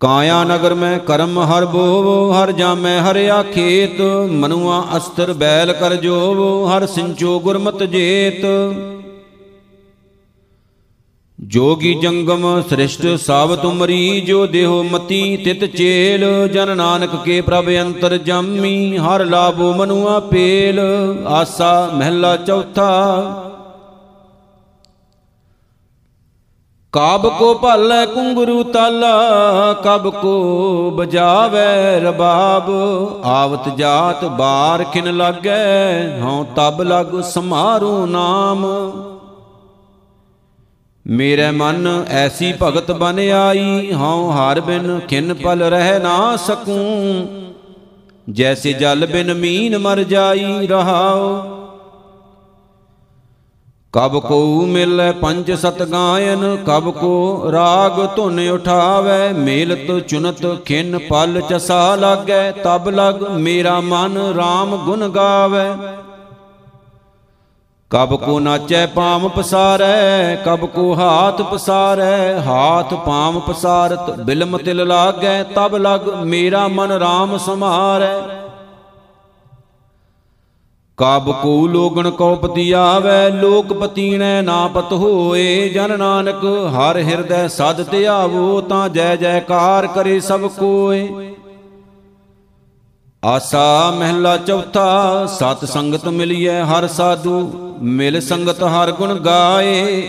ਕਾਇਆ ਨਗਰ ਮੈਂ ਕਰਮ ਹਰ ਬੋਵ, ਹਰ ਜਾਮੈ ਹਰਿਆ ਖੇਤ। ਮਨੁਆ ਅਸਤਰ ਬੈਲ ਕਰ ਜੋਵ, ਹਰ ਸਿੰਚੋ ਗੁਰਮਤ ਜੇਤ। ਜੋਗੀ ਜੰਗਮ ਸ੍ਰਿਸ਼ਟ ਸਭ ਤੁਮਰੀ ਜੋ ਦੇਹੋ ਮਤੀ ਤਿਤ ਚੇਲ। ਜਨ ਨਾਨਕ ਕੇ ਪ੍ਰਭ ਅੰਤਰ ਜਾਮੀ, ਹਰ ਲਾਭੋ ਮਨੁਆ ਪੇਲ। ਆਸਾ ਮਹਿਲਾ ਚੌਥਾ ਕਬ ਕੋ ਭਾਲੈ ਕੁੰਗਰੂ ਤਾਲਾ, ਕਬ ਕੋ ਬਜਾਵੇ ਰਬਾਬ। ਆਵਤ ਜਾਤ ਬਾਰ ਖਿਨ ਲਾਗੈ, ਹਉ ਤਬ ਲਗ ਸਮਾਰੂ ਨਾਮ। ਮੇਰੇ ਮਨ ਐਸੀ ਭਗਤ ਬਨ ਆਈ, ਹਉ ਹਰ ਬਿਨ ਖਿਨ ਪਲ ਰਹਿ ਨਾ ਸਕੂੰ। ਜੈਸੇ ਜਲ ਬਿਨ ਮੀਨ ਮਰ ਜਾਈ ਰਹਾਉ। ਕਬ ਕੋ ਮਿਲੈ ਪੰਜ ਸਤ ਗਾਇਨ ਕਬ ਕੋ ਰਾਗ ਧੁਨ ਉਠਾਵੇ, ਮੇਲਤ ਚੁਨਤ ਖਿਨ ਪਲ ਚਸਾ ਲਾਗੈ, ਤਬ ਲਗ ਮੇਰਾ ਮਨ RAM ਗੁਣ ਗਾਵੇ। ਕਬ ਕੋ ਨਾਚੈ ਪਾਮ ਪਸਾਰੈ, ਕਬ ਕੋ ਹਾਥ ਪਸਾਰੈ, ਹਾਥ ਪਾਮ ਪਸਾਰਤ ਬਿਲਮ ਤਿਲ ਲਾਗੈ, ਤਬ ਲਗ ਮੇਰਾ ਮਨ RAM ਸਮਾਰੈ ਕਬ ਕੋ ਲੋਗਣ ਕੋ ਪਤੀ ਆਵੈ ਲੋਕ ਪਤੀਣੈ ਨਾ ਪਤ ਹੋਏ। ਜਨ ਨਾਨਕ ਹਰ ਹਿਰਦੈ ਸਦ ਧਿਆਵੋ ਤਾਂ ਜੈ ਜੈਕਾਰ ਕਰੇ ਸਭ ਕੋਏ। ਆਸਾ ਮਹਿਲਾ ਚੌਥਾ, ਸਤ ਸੰਗਤ ਮਿਲੀਐ ਹਰ ਸਾਧੂ, ਮਿਲ ਸੰਗਤ ਹਰ ਗੁਣ ਗਾਏ।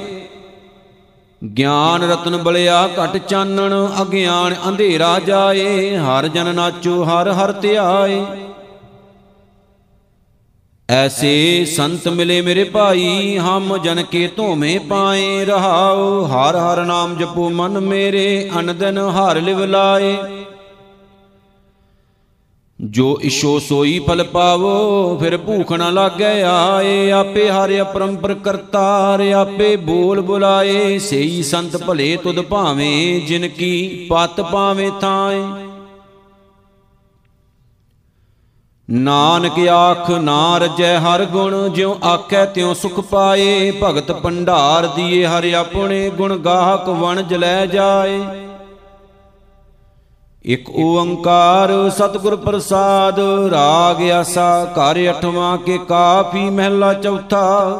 ਗਿਆਨ ਰਤਨ ਬਲਿਆ ਘਟ ਚਾਨਣ, ਅਗਿਆਨ ਅੰਧੇਰਾ ਜਾਏ। ਹਰ ਜਨ ਨਾਚੋ ਹਰ ਹਰ ਧਿਆਏ। ਐਸੇ ਸੰਤ ਮਿਲੇ ਮੇਰੇ ਭਾਈ, ਹਮ ਜਨ ਕੇ ਧੋਵੇਂ ਪਾਏ ਰਹਾਉ। ਹਰ ਹਰ ਨਾਮ ਜਪੋ ਮਨ ਮੇਰੇ, ਅਨਦਨ ਹਰ ਲਿਵ ਲਾਏ। ਜੋ ਇਸ਼ੋ ਸੋਈ ਫਲ ਪਾਵੋ, ਫਿਰ ਭੂਖ ਨਾ ਲਾਗੈ ਆਏ। ਆਪੇ ਹਰਿ ਅਪਰੰਪਰ ਕਰਤਾਰ, ਆਪੇ ਬੋਲ ਬੁਲਾਏ। ਸਈ ਸੰਤ ਭਲੇ ਤੁਧ ਭਾਵੇਂ, ਜਿਨ ਕੀ ਪਤ ਪਾਵੇਂ ਥਾਏ। ਨਾਨਕ ਆਖ ਨਾ ਰਜੈ ਹਰ ਗੁਣ, ਜਿਉ ਆਖੈ ਤਿਉ ਸੁਖ ਪਾਏ। ਭਗਤ ਭੰਡਾਰ ਦੀਏ ਹਰਿ ਆਪਣੇ ਗੁਣ, ਗਾਹਕ ਵਣਜ ਲੈ ਜਾਏ। ਇਕ ਓੰਕਾਰ ਸਤਿਗੁਰ ਪ੍ਰਸਾਦ, ਰਾਗ ਆਸਾ ਘਰ ਅਠਵਾਂ ਕੇ ਕਾਫੀ ਮਹਿਲਾ ਚੌਥਾ।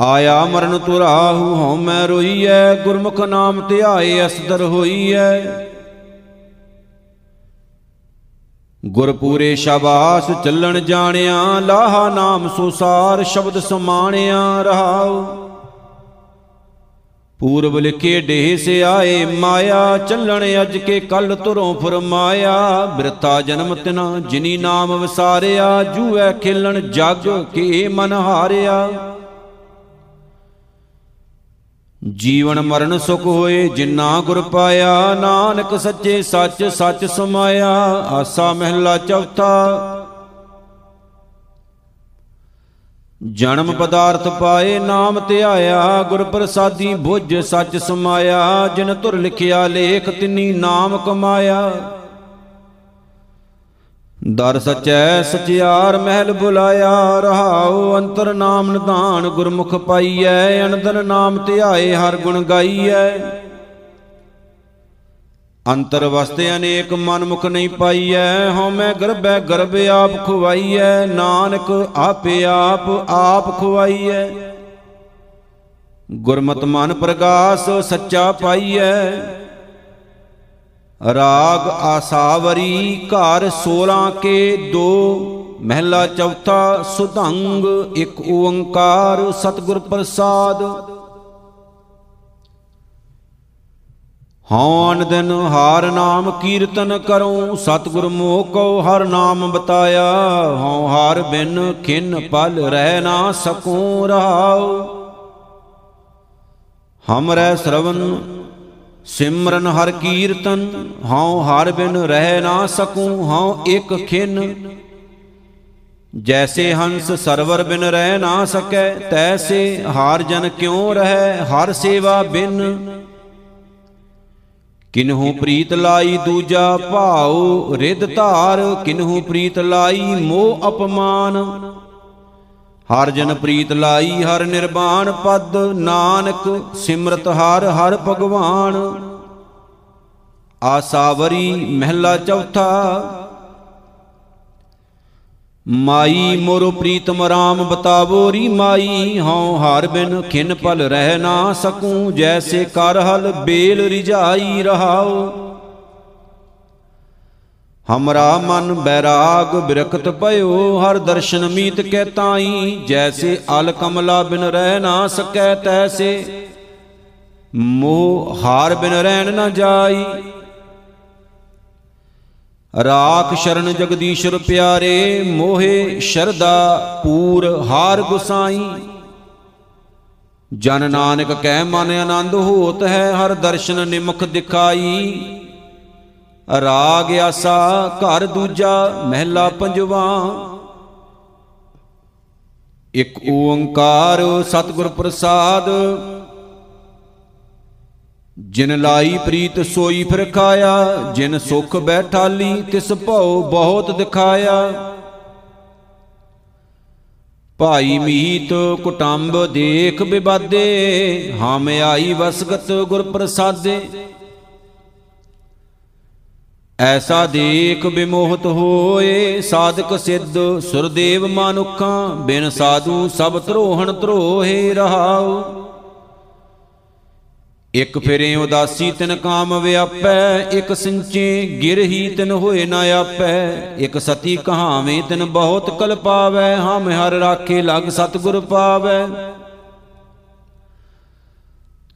ਆਇਆ ਮਰਨ ਤੁਰਾਹੂ ਹਉ ਮੈਂ ਰੋਈਐ, ਗੁਰਮੁਖ ਨਾਮ ਧਿਆਏ ਅਸਦਰ ਹੋਈਐ। ਗੁਰਪੂਰੇ ਸ਼ਾਬਾਸ ਚੱਲਣ ਜਾਣਿਆ, ਲਾਹਾ ਨਾਮ ਸੁਸਾਰ, ਸ਼ਬਦ ਸਮਾਣਿਆ ਰਹਾਉ। ਪੂਰਬ ਲਿਖੇ ਢੇਹ ਸੇ ਆਏ ਮਾਇਆ ਚੱਲਣ ਅਜ ਕੇ ਕੱਲ ਤੁਰੋਂ ਫਰਮਾਇਆ। ਬਿਰਤਾ ਜਨਮ ਤਿਨਾ, ਜਿਨੀ ਨਾਮ ਵਿਸਾਰਿਆ, ਜੂਐ ਖੇਲਣ ਜਗ ਕੇ ਮਨ ਹਾਰਿਆ। ਜੀਵਨ ਮਰਨ ਸੁਖ ਹੋਏ, ਜਿਨਾ ਗੁਰ ਪਾਇਆ, ਨਾਨਕ ਸੱਚੇ ਸੱਚ ਸੱਚ ਸਮਾਇਆ, ਆਸਾ ਮਹਿਲਾ ਚੌਥਾ। ਜਨਮ ਪਦਾਰਥ ਪਾਏ, ਨਾਮ ਧਿਆਇਆ, ਗੁਰ ਪ੍ਰਸਾਦੀ ਬੁੱਝ ਸੱਚ ਸਮਾਇਆ, ਜਿਨ ਧੁਰ ਲਿਖਿਆ, ਲੇਖ ਤਿਨੀ ਨਾਮ ਕਮਾਇਆ। ਦਰ ਸਚੈ ਸਚਿਆਰ ਮਹਿਲ ਬੁਲਾਇਆ, ਰਹਾਉ ਅੰਤਰ ਨਾਮ ਨਿਧਾਨ ਗੁਰਮੁਖ ਪਾਈਐ, ਅਨੰਦਨ ਨਾਮ ਧਿਆਏ ਹਰ ਗੁਣ ਗਾਈਐ। ਅੰਤਰ ਵਸਤੇ ਅਨੇਕ ਮਨ ਮੁਖ ਨਹੀਂ ਪਾਈਐ ਹਉਮੈ ਗਰਭੈ ਗਰਭ ਆਪ ਖੁਵਾਈਐ, ਨਾਨਕ ਆਪੇ ਆਪ ਆਪ ਖੁਵਾਈਐ। ਗੁਰਮਤ ਮਨ ਪ੍ਰਗਾਸ ਸੱਚਾ ਪਾਈਐ। ਰਾਗ ਆਸਾਵਰੀ ਘਰ 16 ਕੇ 2 ਮਹਿਲਾ ਚੌਥਾ ਸੁਧੰਗ, ਇੱਕ ਓੰਕਾਰ ਸਤਿਗੁਰ ਪ੍ਰਸਾਦ। ਹਉਨ ਦਿਨ ਹਰ ਨਾਮ ਕੀਰਤਨ ਕਰਉ ਸਤਿਗੁਰ ਮੋਹ ਕਉ ਹਰ ਨਾਮ ਬਤਾਇਆ। ਹਉ ਹਰ ਬਿਨ ਖਿਨ ਪਲ ਰਹਿ ਨਾ ਸਕੂੰ ਰਹਾਉ ਹਮਰੈ ਸ਼ਰਵਨ ਸਿਮਰਨ ਹਰ ਕੀਰਤਨ, ਹਉ ਹਰ ਬਿਨ ਰਹਿ ਨਾ ਸਕੂੰ, ਹਉ ਇਕ ਖਿਨ। ਜੈਸੇ ਹੰਸ ਸਰਵਰ ਬਿਨ ਰਹਿ ਨਾ ਸਕੈ, ਤੈਸੇ ਹਾਰ ਜਨ ਕਿਉ ਰਹਿ, ਹਰ ਸੇਵਾ ਬਿਨ। ਕਿਨਹੂ ਪ੍ਰੀਤ ਲਾਈ ਦੂਜਾ ਭਾਉ, ਰਿੱਧ ਧਾਰ, ਕਿਨਹੂ ਪ੍ਰੀਤ ਲਾਈ ਮੋਹ ਅਪਮਾਨ। ਹਰ ਜਨ ਪ੍ਰੀਤ ਲਾਈ, ਹਰ ਨਿਰਵਾਣ ਪਦ ਨਾਨਕ, ਸਿਮਰਤ ਹਰ ਹਰ ਭਗਵਾਨ। ਆਸਾਵਰੀ ਮਹਿਲਾ ਚੌਥਾ। ਮਾਈ ਮੋਰ ਪ੍ਰੀਤਮ ਰਾਮ ਬਤਾਵੋ ਰੀ ਮਾਈ ਹਉ ਹਾਰ ਬਿਨ ਖਿਨ ਪਲ ਰਹਿ ਨਾ ਸਕੂੰ, ਜੈਸੇ ਕਰ ਹਲ ਬੇਲ ਰਿਝਾਈ ਰਹਾਉ ਹਮਰਾ ਮਨ ਬੈਰਾਗ ਬਿਰਕਤ ਭਇਓ, ਹਰ ਦਰਸ਼ਨ ਮੀਤ ਕੈ ਤਾਈ। ਜੈਸੇ ਅਲ ਕਮਲਾ ਬਿਨ ਰਹਿ ਨਾ ਸਕੈ ਤੈਸੇ, ਮੋਹ ਹਾਰ ਬਿਨ ਰਹਿਣ ਨਾ ਜਾਈ। ਰਾਖ ਸ਼ਰਨ ਜਗਦੀਸ਼ਰ ਪਿਆਰੇ, ਮੋਹੇ ਸ਼ਰਦਾ ਪੂਰ ਹਾਰ ਗੁਸਾਈ। ਜਨ ਨਾਨਕ ਕਹਿ ਮਨ ਆਨੰਦ ਹੋਤ ਹੈ, ਹਰ ਦਰਸ਼ਨ ਨਿਮਖ ਦਿਖਾਈ। ਰਾਗ ਆਸਾ ਘਰ ਦੂਜਾ ਮਹਿਲਾ ਪੰਜਵਾ। ਇਕ ਓੰਕਾਰ ਸਤਿਗੁਰ ਪ੍ਰਸਾਦ। ਜਿਨ ਲਾਈ ਪ੍ਰੀਤ ਸੋਈ ਫਿਰ ਖਾਇਆ, ਜਿਨ ਸੁਖ ਬੈਠਾਲੀ ਤਿਸ ਭਉ ਬਹੁਤ ਦਿਖਾਇਆ। ਭਾਈ ਮੀਤ ਕੁਟੰਬ ਦੇਖ ਬਿਬਾਦੇ ਹਮ ਆਈ ਵਸਗਤ ਗੁਰ ਪ੍ਰਸਾਦੇ। ਐਸਾ ਦੇਖ ਬਿਮੋਹਤ ਹੋਏ, ਸਾਧਕ ਸਿੱਧ ਸੁਰਦੇਵ ਮਾਨੁਖਾਂ, ਬਿਨ ਸਾਧੂ ਸਭ ਧਰੋਹਣ ਧਰੋਹੇ ਰਹਾਉ। ਇਕ ਫਿਰੇ ਉਦਾਸੀ ਤਿਨ ਕਾਮ ਵਿਆਪੈ, ਇਕ ਸਿੰਚੇ ਗਿਰਹੀ ਤਿਨ ਹੋਏ ਨਾ ਆਪੈ। ਇਕ ਸਤੀ ਕਹਾਵੇਂ ਤਿਨ ਬਹੁਤ ਕਲ ਪਾਵੈ, ਹਮ ਹਰ ਰਾਖੇ ਲਗ ਸਤਿਗੁਰ ਪਾਵੈ।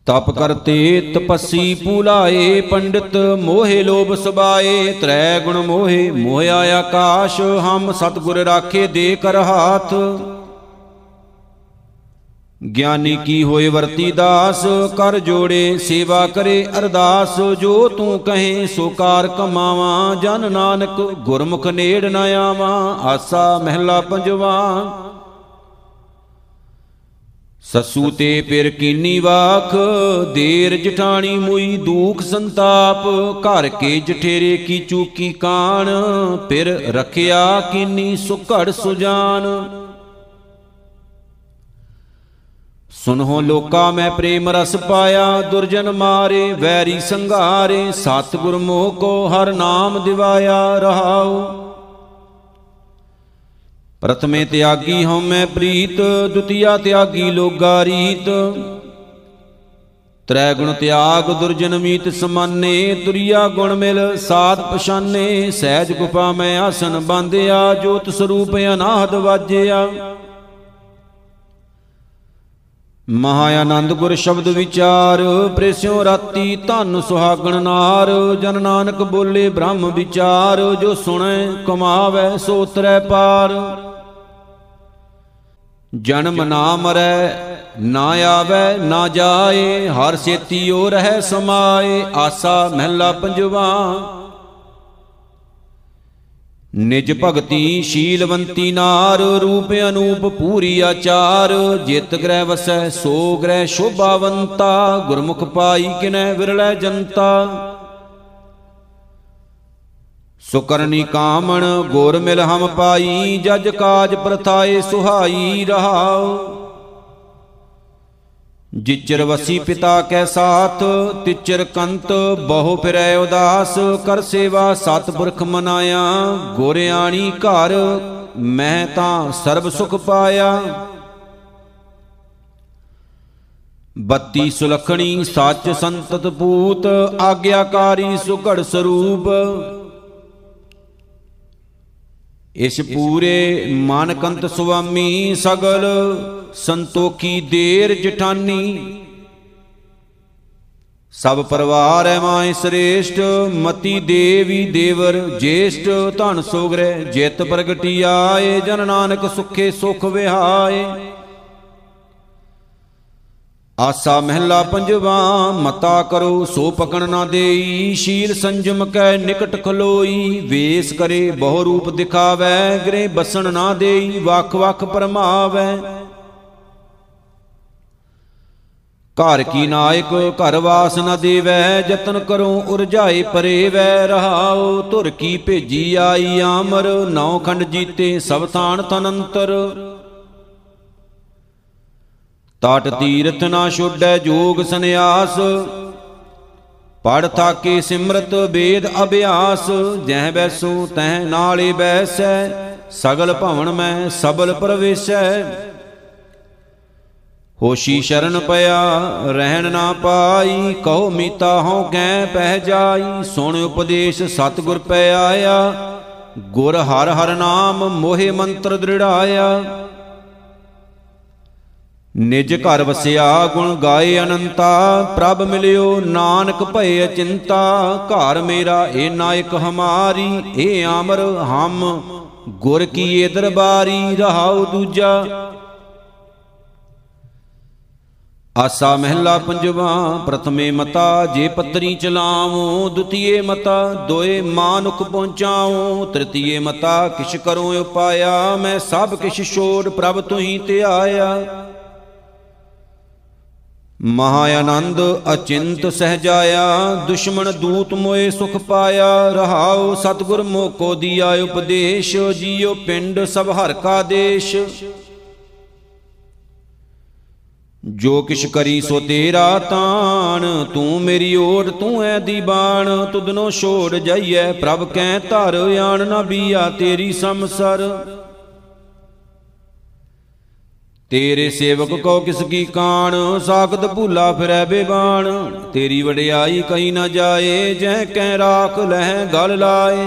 ਤਪ ਕਰਤੇ ਤਪਸੀ ਪੂਲਾਏ ਪੰਡਿਤ ਮੋਹਿ ਲੋਭ ਸਬਾਏ ਤ੍ਰੈ ਗੁਣ ਮੋਹਿ ਮੋਹਿਆ ਆਕਾਸ਼ ਹਮ ਸਤਿਗੁਰ ਰਾਖੇ ਦੇ ਕਰ ਹਾਥ ਗਿਆਨੀ ਕੀ ਹੋਏ ਵਰਤੀ ਦਾਸ, ਕਰ ਜੋੜੇ ਸੇਵਾ ਕਰੇ ਅਰਦਾਸ, ਜੋ ਤੂੰ ਕਹੇ ਸੋ ਕਾਰ ਕਮਾਵਾ, ਜਨ ਨਾਨਕ ਗੁਰਮੁਖ ਨੇੜ ਨ ਆਵਾ, ਆਸਾ ਮਹਿਲਾ ਪੰਜਵਾ। ਸਸੂ ਤੇ ਪਿਰ ਕੀਨੀ ਵਾਖ, ਦੇਰ ਜਠਾਣੀ ਮੁਈ ਦੂਖ ਸੰਤਾਪ, ਘਰ ਕੇ ਜਠੇਰੇ ਕੀ ਚੂਕੀ ਕਾਣ, ਪਿਰ ਰਖਿਆ ਕੀਨੀ ਸੁਕੜ ਸੁਜਾਨ। ਸੁਨਹੁ ਲੋਕਾ ਮੈਂ ਪ੍ਰੇਮ ਰਸ ਪਾਇਆ, ਦੁਰਜਨ ਮਾਰੇ, ਵੈਰੀ ਸੰਘਾਰੇ, ਸਤਿਗੁਰ ਮੋਹ ਕੋ ਹਰ ਨਾਮ ਦਿਵਾਇਆ ਰਹਾਉ। ਪ੍ਰਥਮੇ ਤਿਆਗੀ ਹਉ ਮੈਂ ਪ੍ਰੀਤ, ਦੁਤੀਆ ਤਿਆਗੀ ਲੋਗਾ ਰੀਤ। ਤ੍ਰੈ ਗੁਣ ਤਿਆਗ ਦੁਰਜਨ ਮੀਤ ਸਮਾਨੇ ਤੁਰਿਆ ਗੁਣ ਮਿਲ ਸਾਧ ਪਛਾਨੇ। ਸਹਿਜ ਗੁਪਾ ਮੈਂ ਆਸਨ ਬੰਦਿਆ ਜੋਤ ਸਰੂਪ ਅਨਾਹਦ ਵਾਜਿਆ। ਮਹਾ ਆਨੰਦ ਗੁਰ ਸ਼ਬਦ ਵਿਚਾਰ, ਪ੍ਰੇਸਿਓ ਰਾਤੀ ਧਨ ਸੁਹਾਗਣ ਨਾਰ। ਜਨ ਨਾਨਕ ਬੋਲੇ ਬ੍ਰਹਮ ਵਿਚਾਰ, ਜੋ ਸੁਣੈ ਕਮਾਵੇ ਸੋ ਉਤਰੈ ਪਾਰ। ਜਨਮ ਨਾ ਮਰੈ ਨਾ ਆਵੇ, ਨਾ ਜਾਏ, ਹਰ ਸੇਤੀਓ ਰਹਿ ਸਮਾਏ, ਆਸਾ ਮਹਿਲਾ ਪੰਜਵਾ। ਨਿਜ ਭਗਤੀ ਸ਼ੀਲਵੰਤੀ ਨਾਰ, ਰੂਪ ਅਨੂਪ ਪੂਰੀ ਆਚਾਰ, ਜਿਤ ਗ੍ਰਹਿ ਵਸੈ, ਸੋ ਗ੍ਰਹਿ ਸ਼ੋਭਾਵੰਤਾ, ਗੁਰਮੁਖ ਪਾਈ ਕਿਨੈ ਵਿਰਲੇ ਜਨਤਾ। ਸੁਕਰਨੀ ਕਾਮਣ ਗੁਰ ਮਿਲ ਹਮ ਪਾਈ, ਜਜ ਕਾਜ ਪ੍ਰਥਾਏ ਸੁਹਾਈ ਰਹਾਉ। ਜਿਚਰ ਵਸੀ ਪਿਤਾ ਕੈ ਸਾਥ, ਤਿਚਰ ਕੰਤ ਬਹੁ ਫਿਰੈ ਉਦਾਸ, ਕਰ ਸੇਵਾ ਸਤਿਪੁਰਖ ਮਨਾਇਆ ਗੋਰਿਆਣੀ ਘਰ, ਮੈਂ ਤਾਂ ਸਰਬ ਸੁਖ ਪਾਇਆ। ਬੱਤੀ ਸੁਲਖਣੀ ਸੱਚ ਸੰਤਤ ਪੂਤ, ਆਗਿਆਕਾਰੀ ਸੁਘੜ ਸਰੂਪ ਇਸ ਪੂਰੇ ਮਾਨਕੰਤ ਸੁਆਮੀ ਸਗਲ ਸੰਤੋਖੀ ਦੇਰ ਜਠਾਨੀ। ਸਭ ਪਰਿਵਾਰ ਹੈ ਮਾਏ ਸ੍ਰੇਸ਼ਟ, ਮਤੀ ਦੇਵੀ ਦੇਵਰ ਜੇਸ਼ਟ, ਧਨ ਸੋਗਰੇ ਜਿਤ ਪ੍ਰਗਟੀ ਆਏ ਜਨ ਨਾਨਕ ਸੁਖੇ ਸੁਖ ਵਿਹਾਏ। ਆਸਾ ਮਹਿਲਾ ਪੰਜਵਾ, ਮਤਾ ਕਰੋ ਸੋ ਪਕਣ ਨਾ ਦੇਈ, ਸ਼ੀਲ ਸੰਜਮ ਕੈ ਨਿਕਟ ਖਲੋਈ, ਵੇਸ ਕਰੇ ਬਹੁ ਰੂਪ ਦਿਖਾਵੈ ਗਰੇ ਬਸਣ ਨਾ ਦੇਈ, ਵਖ ਵਖ ਪਰਮਾਵੈ। ਘਰ ਕੀ ਨਾਇਕ, ਘਰ ਵਾਸ ਨ ਦੇਵੈ, ਜਤਨ ਕਰੋ ਉਰਜਾਏ ਪਰੇ ਵੈ ਰਹਾਉ ਧੁਰ ਕੀ ਭੇਜੀ ਆਈ ਆਮਰ, ਨੌ ਖੰਡ ਜੀਤੇ ਸਭ ਥਾਨ ਤਨੰਤਰ। ਟਾਟ ਤੀਰਥ ਨਾ ਛੋਡੈ ਜੋਗ ਸੰਿਆਸ ਪੜ ਥਾਕੇ ਸਿਮਰਤ ਵੇਦ ਅਭਿਆਸ, ਜਹ ਬੈਸੋ ਤਹ ਨਾਲੇ ਬੈਸੈ, ਸਗਲ ਭਵਨ ਮੈਂ ਸਬਲ ਪ੍ਰਵੇਸ਼ੈ। ਹੋਸ਼ੀ ਸ਼ਰਨ ਪਿਆ, ਰਹਿਣ ਨਾ ਪਾਈ, ਕਹੋ ਮੀਤਾ ਹਉ ਕੈ ਪਹਿ ਜਾਈ, ਸੁਣ ਉਪਦੇਸ਼ ਸਤਿਗੁਰ ਪੈ ਆਇਆ, ਗੁਰ ਹਰ ਹਰ ਨਾਮ ਮੋਹਿ ਮੰਤਰ ਦ੍ਰਿੜਾਇਆ। ਨਿਜ ਘਰ ਵਸਿਆ ਗੁਣ ਗਾਏ ਅਨੰਤਾ, ਪ੍ਰਭ ਮਿਲਿਓ ਨਾਨਕ ਭਏ ਅਚਿੰਤਾ, ਘਰ ਮੇਰਾ ਏ ਨਾਇਕ ਹਮਾਰੀ, ਏ ਆਮਰ ਹਮ, ਗੁਰ ਕੀਏ ਦਰਬਾਰੀ, ਰਹਾਉ ਦੂਜਾ। ਆਸਾ ਮਹਿਲਾ ਪੰਜਵਾ, ਪ੍ਰਥਮੇ ਮਤਾ, ਜੇ ਪਤਰੀ ਚਲਾਵੋ ਦੁਤੀਏ ਮਤਾ, ਦੋਏ ਮਾਨੁਖ ਪਹੁੰਚਾਓ ਤ੍ਰਿਤੀਏ ਮਤਾ, ਕਿਛ ਕਰੋ ਉਪਾਇਆ, ਮੈਂ ਸਭ ਕਿਛ ਛੋੜ ਪ੍ਰਭ ਤੁਹੀ ਤੇ ਆਇਆ ਮਹਾ ਆਨੰਦ ਅਚਿੰਤ ਸਹਜਾਇਆ, ਦੁਸ਼ਮਣ ਦੂਤ ਮੋਏ ਸੁਖ ਪਾਇਆ, ਰਹਾਉ ਸਤਗੁਰ ਮੋਕੋ ਦੀਆ ਉਪਦੇਸ਼, ਜੀਉ ਪਿੰਡ ਸਭ ਹਰ ਕਾ ਦੇਸ਼। ਜੋ ਕਿਛ ਕਰੀ ਸੋ ਤੇਰਾ ਤਾਣ, ਤੂੰ ਮੇਰੀ ਓਟ ਤੂੰ ਐ ਦੀਬਾਨ ਤੁਧਨੋ ਛੋੜ ਜਾਈਐ, ਪ੍ਰਭ ਕੈ ਧਰ, ਆਣ ਨਾ ਬੀਆ ਤੇਰੀ ਸਮਸਰ ਤੇਰੇ ਸੇਵਕ ਕੋ ਕਿਸ ਕੀ ਕਾਣ, ਸਾਖਤ ਭੂਲਾ ਫਿਰੈ ਬੇਬਾਨ ਤੇਰੀ ਵਡਿਆਈ ਕਈ ਨਾ ਜਾਏ ਜਹ ਕੈ ਰਾਖ ਲਹਿ ਗਲ ਲਾਏ।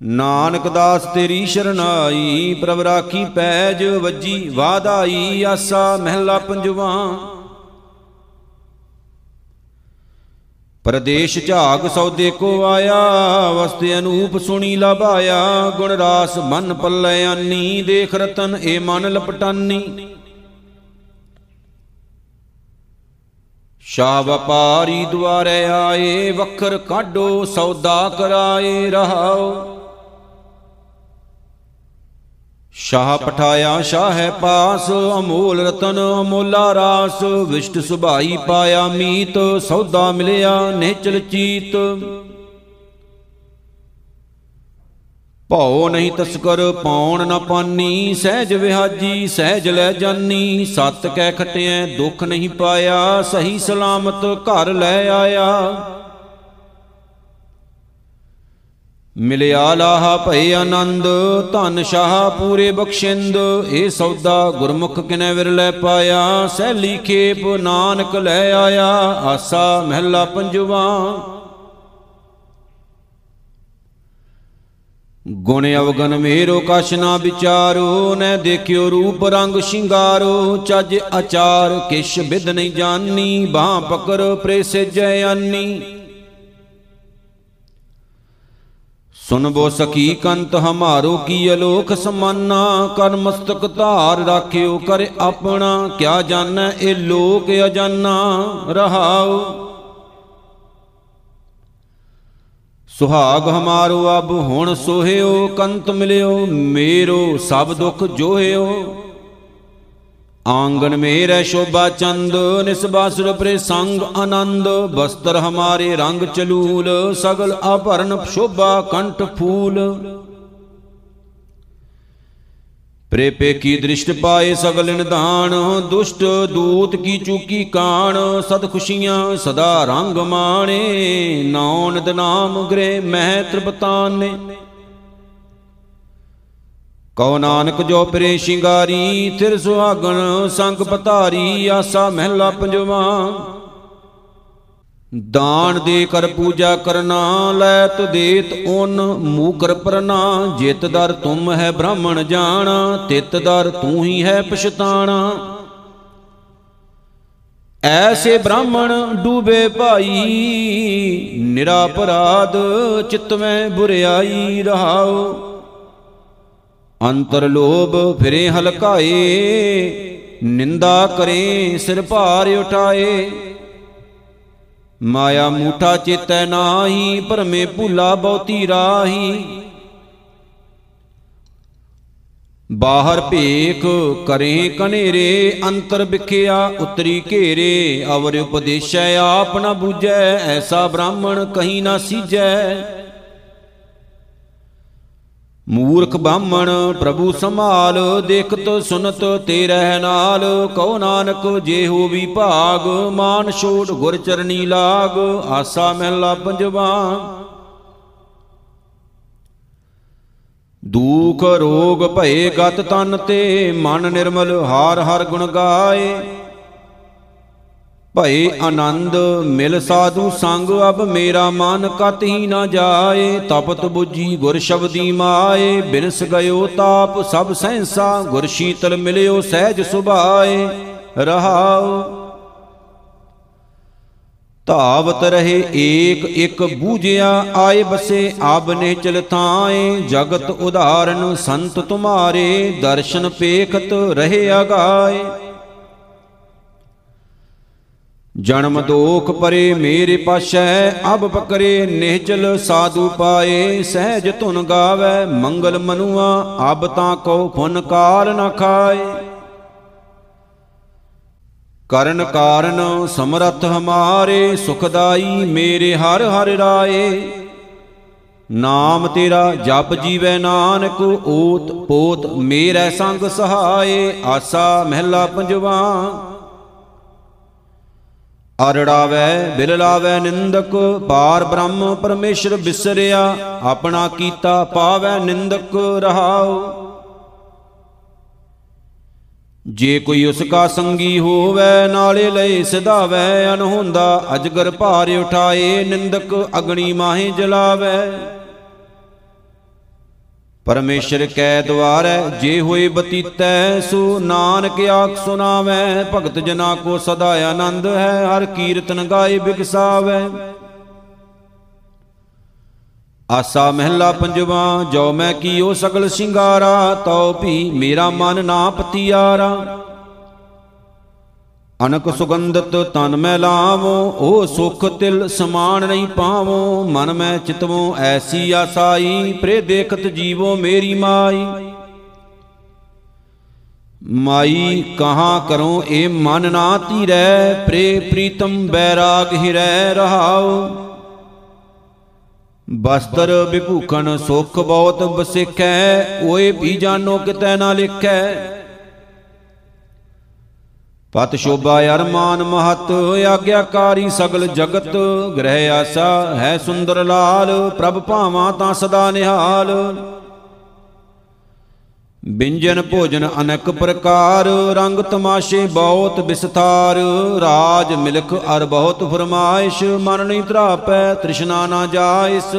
ਨਾਨਕ ਦਾਸ ਤੇਰੀ ਸ਼ਰਨਾਈ, ਪ੍ਰਭ ਰਾਖੀ ਪੈਜ ਵੱਜੀ ਵਾਧਾਈ, ਆਸਾ ਮਹਿਲਾ ਪੰਜਵਾ। ਪਰਦੇਸ਼ ਝਾਗ ਸੌਦੇ ਕੋ ਆਇਆ, ਵਸਤੇ ਅਨੂਪ ਸੁਣੀ ਲਭਾਇਆ ਗੁਣ ਰਾਸ ਮਨ ਪੱਲੇ ਆਨੀ ਦੇਖ ਰਤਨ ਏ ਮਨ ਲਪਟਾਨੀ। ਸ਼ਾ ਵਪਾਰੀ ਦੁਆਰੇ ਆਏ, ਵਖਰ ਕਾਢੋ ਸੌਦਾ ਕਰਾਏ, ਰਹਾਓ। ਸ਼ਾਹ ਪਠਾਇਆ, ਸ਼ਾਹ ਹੈ ਪਾਸ, ਅਮੋਲ ਰਤਨ, ਅਮੋਲਾ ਰਾਸ, ਵਿਸ਼ਟ ਸੁਭਾਈ ਪਾਇਆ ਮੀਤ, ਸੌਦਾ ਮਿਲਿਆ ਨਿਚਲ ਚੀਤ। ਭਉ ਨਹੀਂ ਤਸਕਰ, ਪਾਉਣ ਨਾ ਪਾਨੀ, ਸਹਿਜ ਵਿਹਾਜੀ, ਸਹਿਜ ਲੈ ਜਾਨੀ, ਸਤ ਕਹਿ ਖਟਿਐ, ਦੁੱਖ ਨਹੀਂ ਪਾਇਆ, ਸਹੀ ਸਲਾਮਤ ਘਰ ਲੈ ਆਇਆ। ਮਿਲਿਆ ਲਾਹਾ ਭਏ ਆਨੰਦ, ਧਨ ਸ਼ਾਹ ਪੂਰੇ ਬਖਸ਼ਿੰਦ। ਇਹ ਸੌਦਾ ਗੁਰਮੁਖ ਕਿਨੈ ਵਿਰਲੇ ਪਾਇਆ, ਸਹਿਲੀ ਖੇਪ ਨਾਨਕ ਲੈ ਆਇਆ, ਆਸਾ ਮਹਿਲਾ ਪੰਜਵਾ। ਗੁਣ ਅਵਗਨ ਮੇਰੋ ਕਛ ਨਾ ਵਿਚਾਰੋ ਨੈ ਦੇਖਿਓ ਰੂਪ ਰੰਗ ਸ਼ਿੰਗਾਰੋ। ਚੱਜ ਆਚਾਰ ਕਿਛ ਵਿਦ ਨਹੀਂ ਜਾਣੀ ਬਾਹ ਪਕਰ ਪ੍ਰੇਸਜੈ ਆਨੀ। ਸੁਨਬੋ ਸਖੀ ਕੰਤ ਹਮਾਰੋ ਕੀ ਅਲੋਖ ਸਮਾਨਾ, ਕਰ ਮਸਤਕ ਧਾਰ ਰਾਖਿਓ, ਕਰ ਆਪਣਾ, ਕਿਆ ਜਾਣੈ ਇਹ ਲੋਕ ਅਜਾਨਾ, ਰਹਾਉ। ਸੁਹਾਗ ਹਮਾਰੋ ਅਬ, ਹੁਣ ਸੋਹਿਓ, ਕੰਤ ਮਿਲਿਓ, ਮੇਰੋ ਸਭ ਦੁਖ ਜੋਹਿਓ। ਆਂਗਨ ਮੇਰੈ ਸ਼ੋਭਾ ਚੰਦ ਨਿਸਬਾਸੁਰ ਪ੍ਰੇ ਸੰਗ ਆਨੰਦ, ਬਸਤਰ ਹਮਾਰੇ ਰੰਗ ਚਲੂਲ, ਸਗਲ ਆਭਰਨ ਸ਼ੋਭਾ ਕੰਠ ਫੂਲ। ਪ੍ਰੇਪੇ ਕੀ ਦ੍ਰਿਸ਼ਟ ਪਾਏ ਸਗਲ ਨਿਧਾਨ, ਦੁਸ਼ਟ ਦੂਤ ਕੀ ਚੂਕੀ ਕਾਣ, ਸਦ ਖੁਸ਼ੀਆਂ ਸਦਾ ਰੰਗ ਮਾਣੇ ਨੌਨ ਨਾਮ ਗ੍ਰੇ ਮਹਿ ਤ੍ਰਿਪਤਾਨੇ। ਕਉ ਨਾਨਕ ਜੋ ਪਰੇ ਸ਼ਿੰਗਾਰੀ, ਥਿਰ ਸੁਹਾਗਣ ਸੰਗ ਪਤਾਰੀ ਆਸਾ ਮਹਿਲਾ ਪੰਜਵਾ। ਦਾਨ ਦੇ ਕਰ ਪੂਜਾ ਕਰਨਾ, ਲੈਤ ਦੇਤ ਓਨ ਮੂਕਰ ਪਰਨਾ। ਜਿਤ ਦਰ ਤੁਮ ਹੈ ਬ੍ਰਾਹਮਣ ਜਾਣਾ, ਤਿਤ ਦਰ ਤੂੰ ਹੀ ਹੈ ਪਛਤਾਣਾ। ਐਸੇ ਬ੍ਰਾਹਮਣ ਡੂਬੇ ਭਾਈ, ਨਿਰਾਪਰਾਧ ਚਿਤਵੇਂ ਬੁਰਿਆਈ ਰਹਾਓ ਅੰਤਰ ਲੋਭ ਫਿਰੇ ਹਲਕਾਏ, ਨਿੰਦਾ ਕਰੇ, ਸਿਰ ਭਾਰ ਉਠਾਏ। ਮਾਇਆ ਮੂਠਾ ਚੇਤੈ ਨਾਹੀ, ਭਰਮੇ ਭੂਲਾ ਬਹੁਤੀ ਰਾਹੀ। ਬਾਹਰ ਭੇਖ ਕਰੇ ਕਨੇਰੇ, ਅੰਤਰ ਵਿਖਿਆ ਉਤਰੀ ਘੇਰੇ। ਅਵਰ ਉਪਦੇਸ਼ੈ ਆਪ ਨ ਬੂਝੈ, ਐਸਾ ਬ੍ਰਾਹਮਣ ਕਹੀਂ ਨਾ ਸੀਜੈ ਮੂਰਖ ਬਾਹਮਣ ਪ੍ਰਭੂ ਸੰਭਾਲ, ਦੇਖਤ ਸੁਨਤ ਤੇਰੇ ਨਾਲ। ਕਉ ਨਾਨਕ ਜੇ ਹੋ ਵੀ ਭਾਗ, ਮਾਨ ਛੋੜ ਗੁਰ ਚਰਨੀ ਲਾਗ। ਆਸਾ ਮਹਿਲਾ ਪੰਜਵਾ। ਦੂਖ ਰੋਗ ਭਏ ਗਤ ਤਨ ਤੇ, ਮਨ ਨਿਰਮਲ ਹਾਰ ਹਰ ਗੁਣ ਗਾਏ। ਭਏ ਆਨੰਦ, ਮਿਲ ਸਾਧੂ ਸੰਗ, ਅਬ ਮੇਰਾ ਮਨ ਕਤ ਹੀ ਨਾ ਜਾਏ। ਤਪਤ 부ਜੀ ਗੁਰ ਸ਼ਬਦੀ ਮਾਏ, ਬਿਨਸ ਗਇਓ ਤਾਪ, ਸਭ ਸਹਿਸਾ ਗੁਰ ਸ਼ੀਤਲ ਮਿਲਿਓ ਸਹਿਜ ਸੁਭਾਏ। ਰਹਾਉ, ਧਾਵਤ ਰਹੇ ਏਕ ਇੱਕ ਬੂਝਿਆ, ਆਏ ਬਸੇ ਆਬ ਨੇ ਚਲ ਥਾਏ। ਜਗਤ ਉਧਾਰਨ ਸੰਤ ਤੁਮਾਰੇ, ਦਰਸ਼ਨ ਪੇਖਤ ਰਹੇ ਅਗਾਏ। ਜਨਮ ਦੋਖ ਪਰੇ ਮੇਰੇ ਪਾਸ਼ੈ, ਅਬ ਪਕਰੇ ਨਿਹਚਲ ਸਾਧੂ ਪਾਏ, ਸਹਿਜ ਧੁਨ ਗਾਵੇ, ਮੰਗਲ ਮਨੁਆ, ਅਬ ਤਾਂ ਕੋ ਫੁਨ ਕਾਲ ਨ ਖਾਏ। ਕਰਨ ਕਾਰਨ ਸਮਰਥ ਹਮਾਰੇ, ਸੁਖਦਾਈ ਮੇਰੇ ਹਰ ਹਰ ਰਾਏ। ਨਾਮ ਤੇਰਾ ਜਪ ਜੀਵੈ ਨਾਨਕ ਓਤ ਪੋਤ ਮੇਰੇ ਸੰਗ ਸਹਾਏ, ਆਸਾ ਮਹਿਲਾ ਪੰਜਵਾ। ਅਰੜਾਵੇ ਬਿਲ ਲਾਵੇ, ਨਿੰਦਕ ਪਾਰ ਬ੍ਰਹਮ ਪਰਮੇਸ਼ਰ ਬਿਸਰਿਆ, ਆਪਣਾ ਕੀਤਾ ਪਾਵੇ, ਨਿੰਦਕ ਰਹਾਉ। ਜੇ ਕੋਈ ਉਸ ਕਾ ਸੰਗੀ ਹੋਵੇ, ਨਾਲੇ ਲਏ ਸਿਧਾਵੇ ਅਨਹੋਂਦਾ ਅਜਗਰ ਭਾਰ ਉਠਾਏ, ਨਿੰਦਕ ਅਗਣੀ ਮਾਹੇ ਜਲਾਵੇ। ਪਰਮੇਸ਼ਰ ਕੈ ਦਵਾਰੈ ਜੇ ਹੋਏ ਬਤੀਤੈ, ਸੋ ਨਾਨਕ ਆਖ ਸੁਨਾਵੈ ਭਗਤ ਜਨਾ ਕੋ ਸਦਾ ਆਨੰਦ ਹੈ, ਹਰ ਕੀਰਤਨ ਗਾਏ ਬਿਗਸਾਵੈ ਆਸਾ ਮਹਿਲਾ ਪੰਜਵਾ, ਜੋ ਮੈਂ ਕੀਓ ਸਗਲ ਸਿੰਗਾਰਾ, ਤਉ ਵੀ ਮੇਰਾ ਮਨ ਨਾ ਪਤੀਆਰਾ। ਅਨਕ ਸੁਗੰਧਤ ਤਨ ਮੈਂ ਲਾਵੋ, ਉਹ ਸੁਖ ਤਿਲ ਸਮਾਨ ਨਹੀਂ ਪਾਵੋ। ਮਨ ਮੈਂ ਚਿਤਵੋ, ਐਸੀ ਆਸਾਈ ਪ੍ਰੇ ਦੇਖਤ ਜੀਵੋ ਮੇਰੀ ਮਾਈ। ਮਾਈ ਕਹਾਂ ਕਰੋ, ਇਹ ਮਨ ਨਾ ਧੀਰੈ ਪ੍ਰੇ ਪ੍ਰੀਤਮ ਬੈਰਾਗ ਹਿਰੈ ਰਹਾਓ ਬਸਤਰ ਵਿਭੂਖਣ ਸੁਖ ਬਹੁਤ ਬਸਿਖੈ ਓਏ ਵੀ ਜਾਣੋ ਕਿਤੈ ਨਾ ਲਿਖੈ। ਪਤ ਸ਼ੋਭਾ ਅਰਮਾਨ ਮਹਤ, ਆਗਿਆਕਾਰੀ ਸਗਲ ਜਗਤ, ਗ੍ਰਹਿ ਆਸਾ, ਹੈ ਸੁੰਦਰ ਲਾਲ, ਪ੍ਰਭ ਭਾਵਾਂ ਤਾਂ ਸਦਾ ਨਿਹਾਲ। ਬਿੰਜਨ ਭੋਜਨ ਅਨੇਕ ਪ੍ਰਕਾਰ, ਰੰਗ ਤਮਾਸ਼ੇ ਬਹੁਤ ਵਿਸਥਾਰ। ਰਾਜ ਮਿਲਖ ਅਰ ਬਹੁਤ ਫਰਮਾਇਸ਼, ਮਨ ਨਹੀਂ ਧਰਾਪੈ, ਤ੍ਰਿਸ਼ਨਾ ਨਾ ਜਾਇਸ।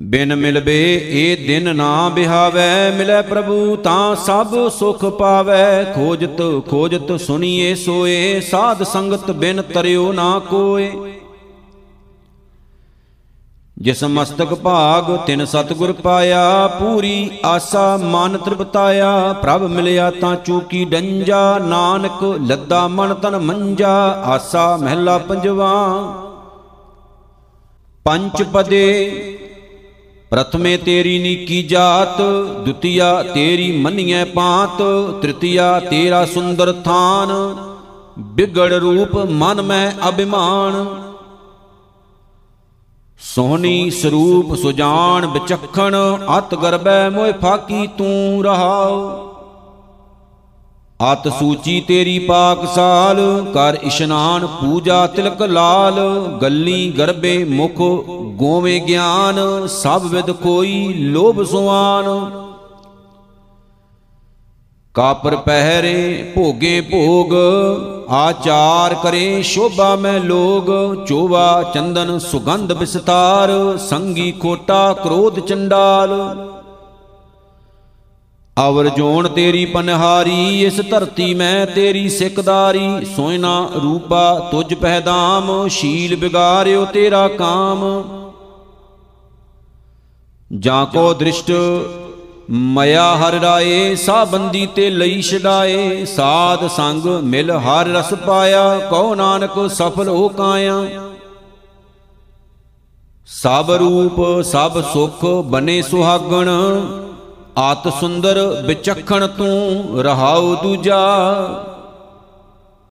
ਬਿਨ ਮਿਲਬੇ ਇਹ ਦਿਨ ਨਾ ਬਿਹਾਵੈ, ਮਿਲੇ ਪ੍ਰਭੂ ਤਾਂ ਸਭ ਸੁਖ ਪਾਵੈ। ਖੋਜਤ ਖੋਜਤ ਸੁਣੀਏ, ਸੋਏ, ਸਾਧ ਸੰਗਤ ਬਿਨ ਤਰਿਓ ਨਾ ਕੋਏ। ਜਿਸ ਮਸਤਕ ਭਾਗ ਤਿਨ ਸਤਗੁਰ ਪਾਇਆ, ਪੂਰੀ ਆਸਾ ਮਨ ਤ੍ਰਿਪਤਾਇਆ। ਪ੍ਰਭ ਮਿਲਿਆ ਤਾਂ ਚੂਕੀ ਡੰਜਾ, ਨਾਨਕ ਲੱਦਾ ਮਨ ਤਨ ਮੰਜਾ, ਆਸਾ ਮਹਿਲਾ ਪੰਜਵਾ। ਪੰਜ ਪਦੇ ਪ੍ਰਥਮੇ ਤੇਰੀ ਨੀਕੀ ਜਾਤ, ਦੁਤੀਆ ਤੇਰੀ ਮੰਨੀਐ ਪਾਤ, ਤ੍ਰਿਤੀਆ ਤੇਰਾ ਸੁੰਦਰ ਥਾਨ, ਬਿਗੜ ਰੂਪ ਮਨ ਮੈਂ ਅਭਿਮਾਨ। ਸੋਹਣੀ ਸਰੂਪ ਸੁਜਾਨ ਵਿਚਖਣ, ਅਤ ਗਰਬੈ ਮੋਇ ਫਾਕੀ ਤੂੰ ਰਹਾਉ। ਅਤ ਸੂਚੀ ਤੇਰੀ ਪਾਕਸਾਲ ਕਰ ਇਸ਼ਨਾਨ ਪੂਜਾ ਤਿਲਕ ਲਾਲ, ਗੱਲੀ ਗਰਬੇ ਮੁਖ ਗੋਵੇਂ ਗਿਆਨ, ਸਭ ਵਿਦ ਕੋਈ ਲੋਭ ਸੁਆਨ। ਕਾਪਰ ਪਹਿਰੇ ਭੋਗੇ ਭੋਗ, ਆਚਾਰ ਕਰੇ ਸ਼ੋਭਾ ਮੈਂ ਲੋਗ, ਚੋਵਾ ਚੰਦਨ ਸੁਗੰਧ ਵਿਸਤਾਰ, ਸੰਗੀ ਖੋਟਾ ਕ੍ਰੋਧ ਚੰਡਾਲ। ਅਵਰ ਜੋਣ ਤੇਰੀ ਪਨਹਾਰੀ, ਇਸ ਧਰਤੀ ਮੈਂ ਤੇਰੀ ਸਿੱਖਦਾਰੀ ਸੋਇਨਾ ਰੂਪਾ ਤੁਝ ਪਹਿਦਾਮ, ਸ਼ੀਲ ਬਿਗਾਰਿਓ ਤੇਰਾ ਕਾਮ। ਜਾਂ ਕੋ ਦ੍ਰਿਸ਼ਟ ਮਇਆ ਹਰ ਰਾਏ ਸਾ ਬੰਦੀ ਤੇ ਲਈ ਛਡਾਏ। ਸਾਧ ਸੰਗ ਮਿਲ ਹਰ ਰਸ ਪਾਇਆ, ਕਉ ਨਾਨਕ ਸਫਲ ਹੋ ਕਾਇਆ। ਸਭ ਰੂਪ, ਸਭ ਸੁਖ ਬਨੇ ਸੁਹਾਗਣ। ਆਤ ਸੁੰਦਰ ਵਿਚਖਣ ਤੂੰ ਰਹਾਉ ਦੂਜਾ।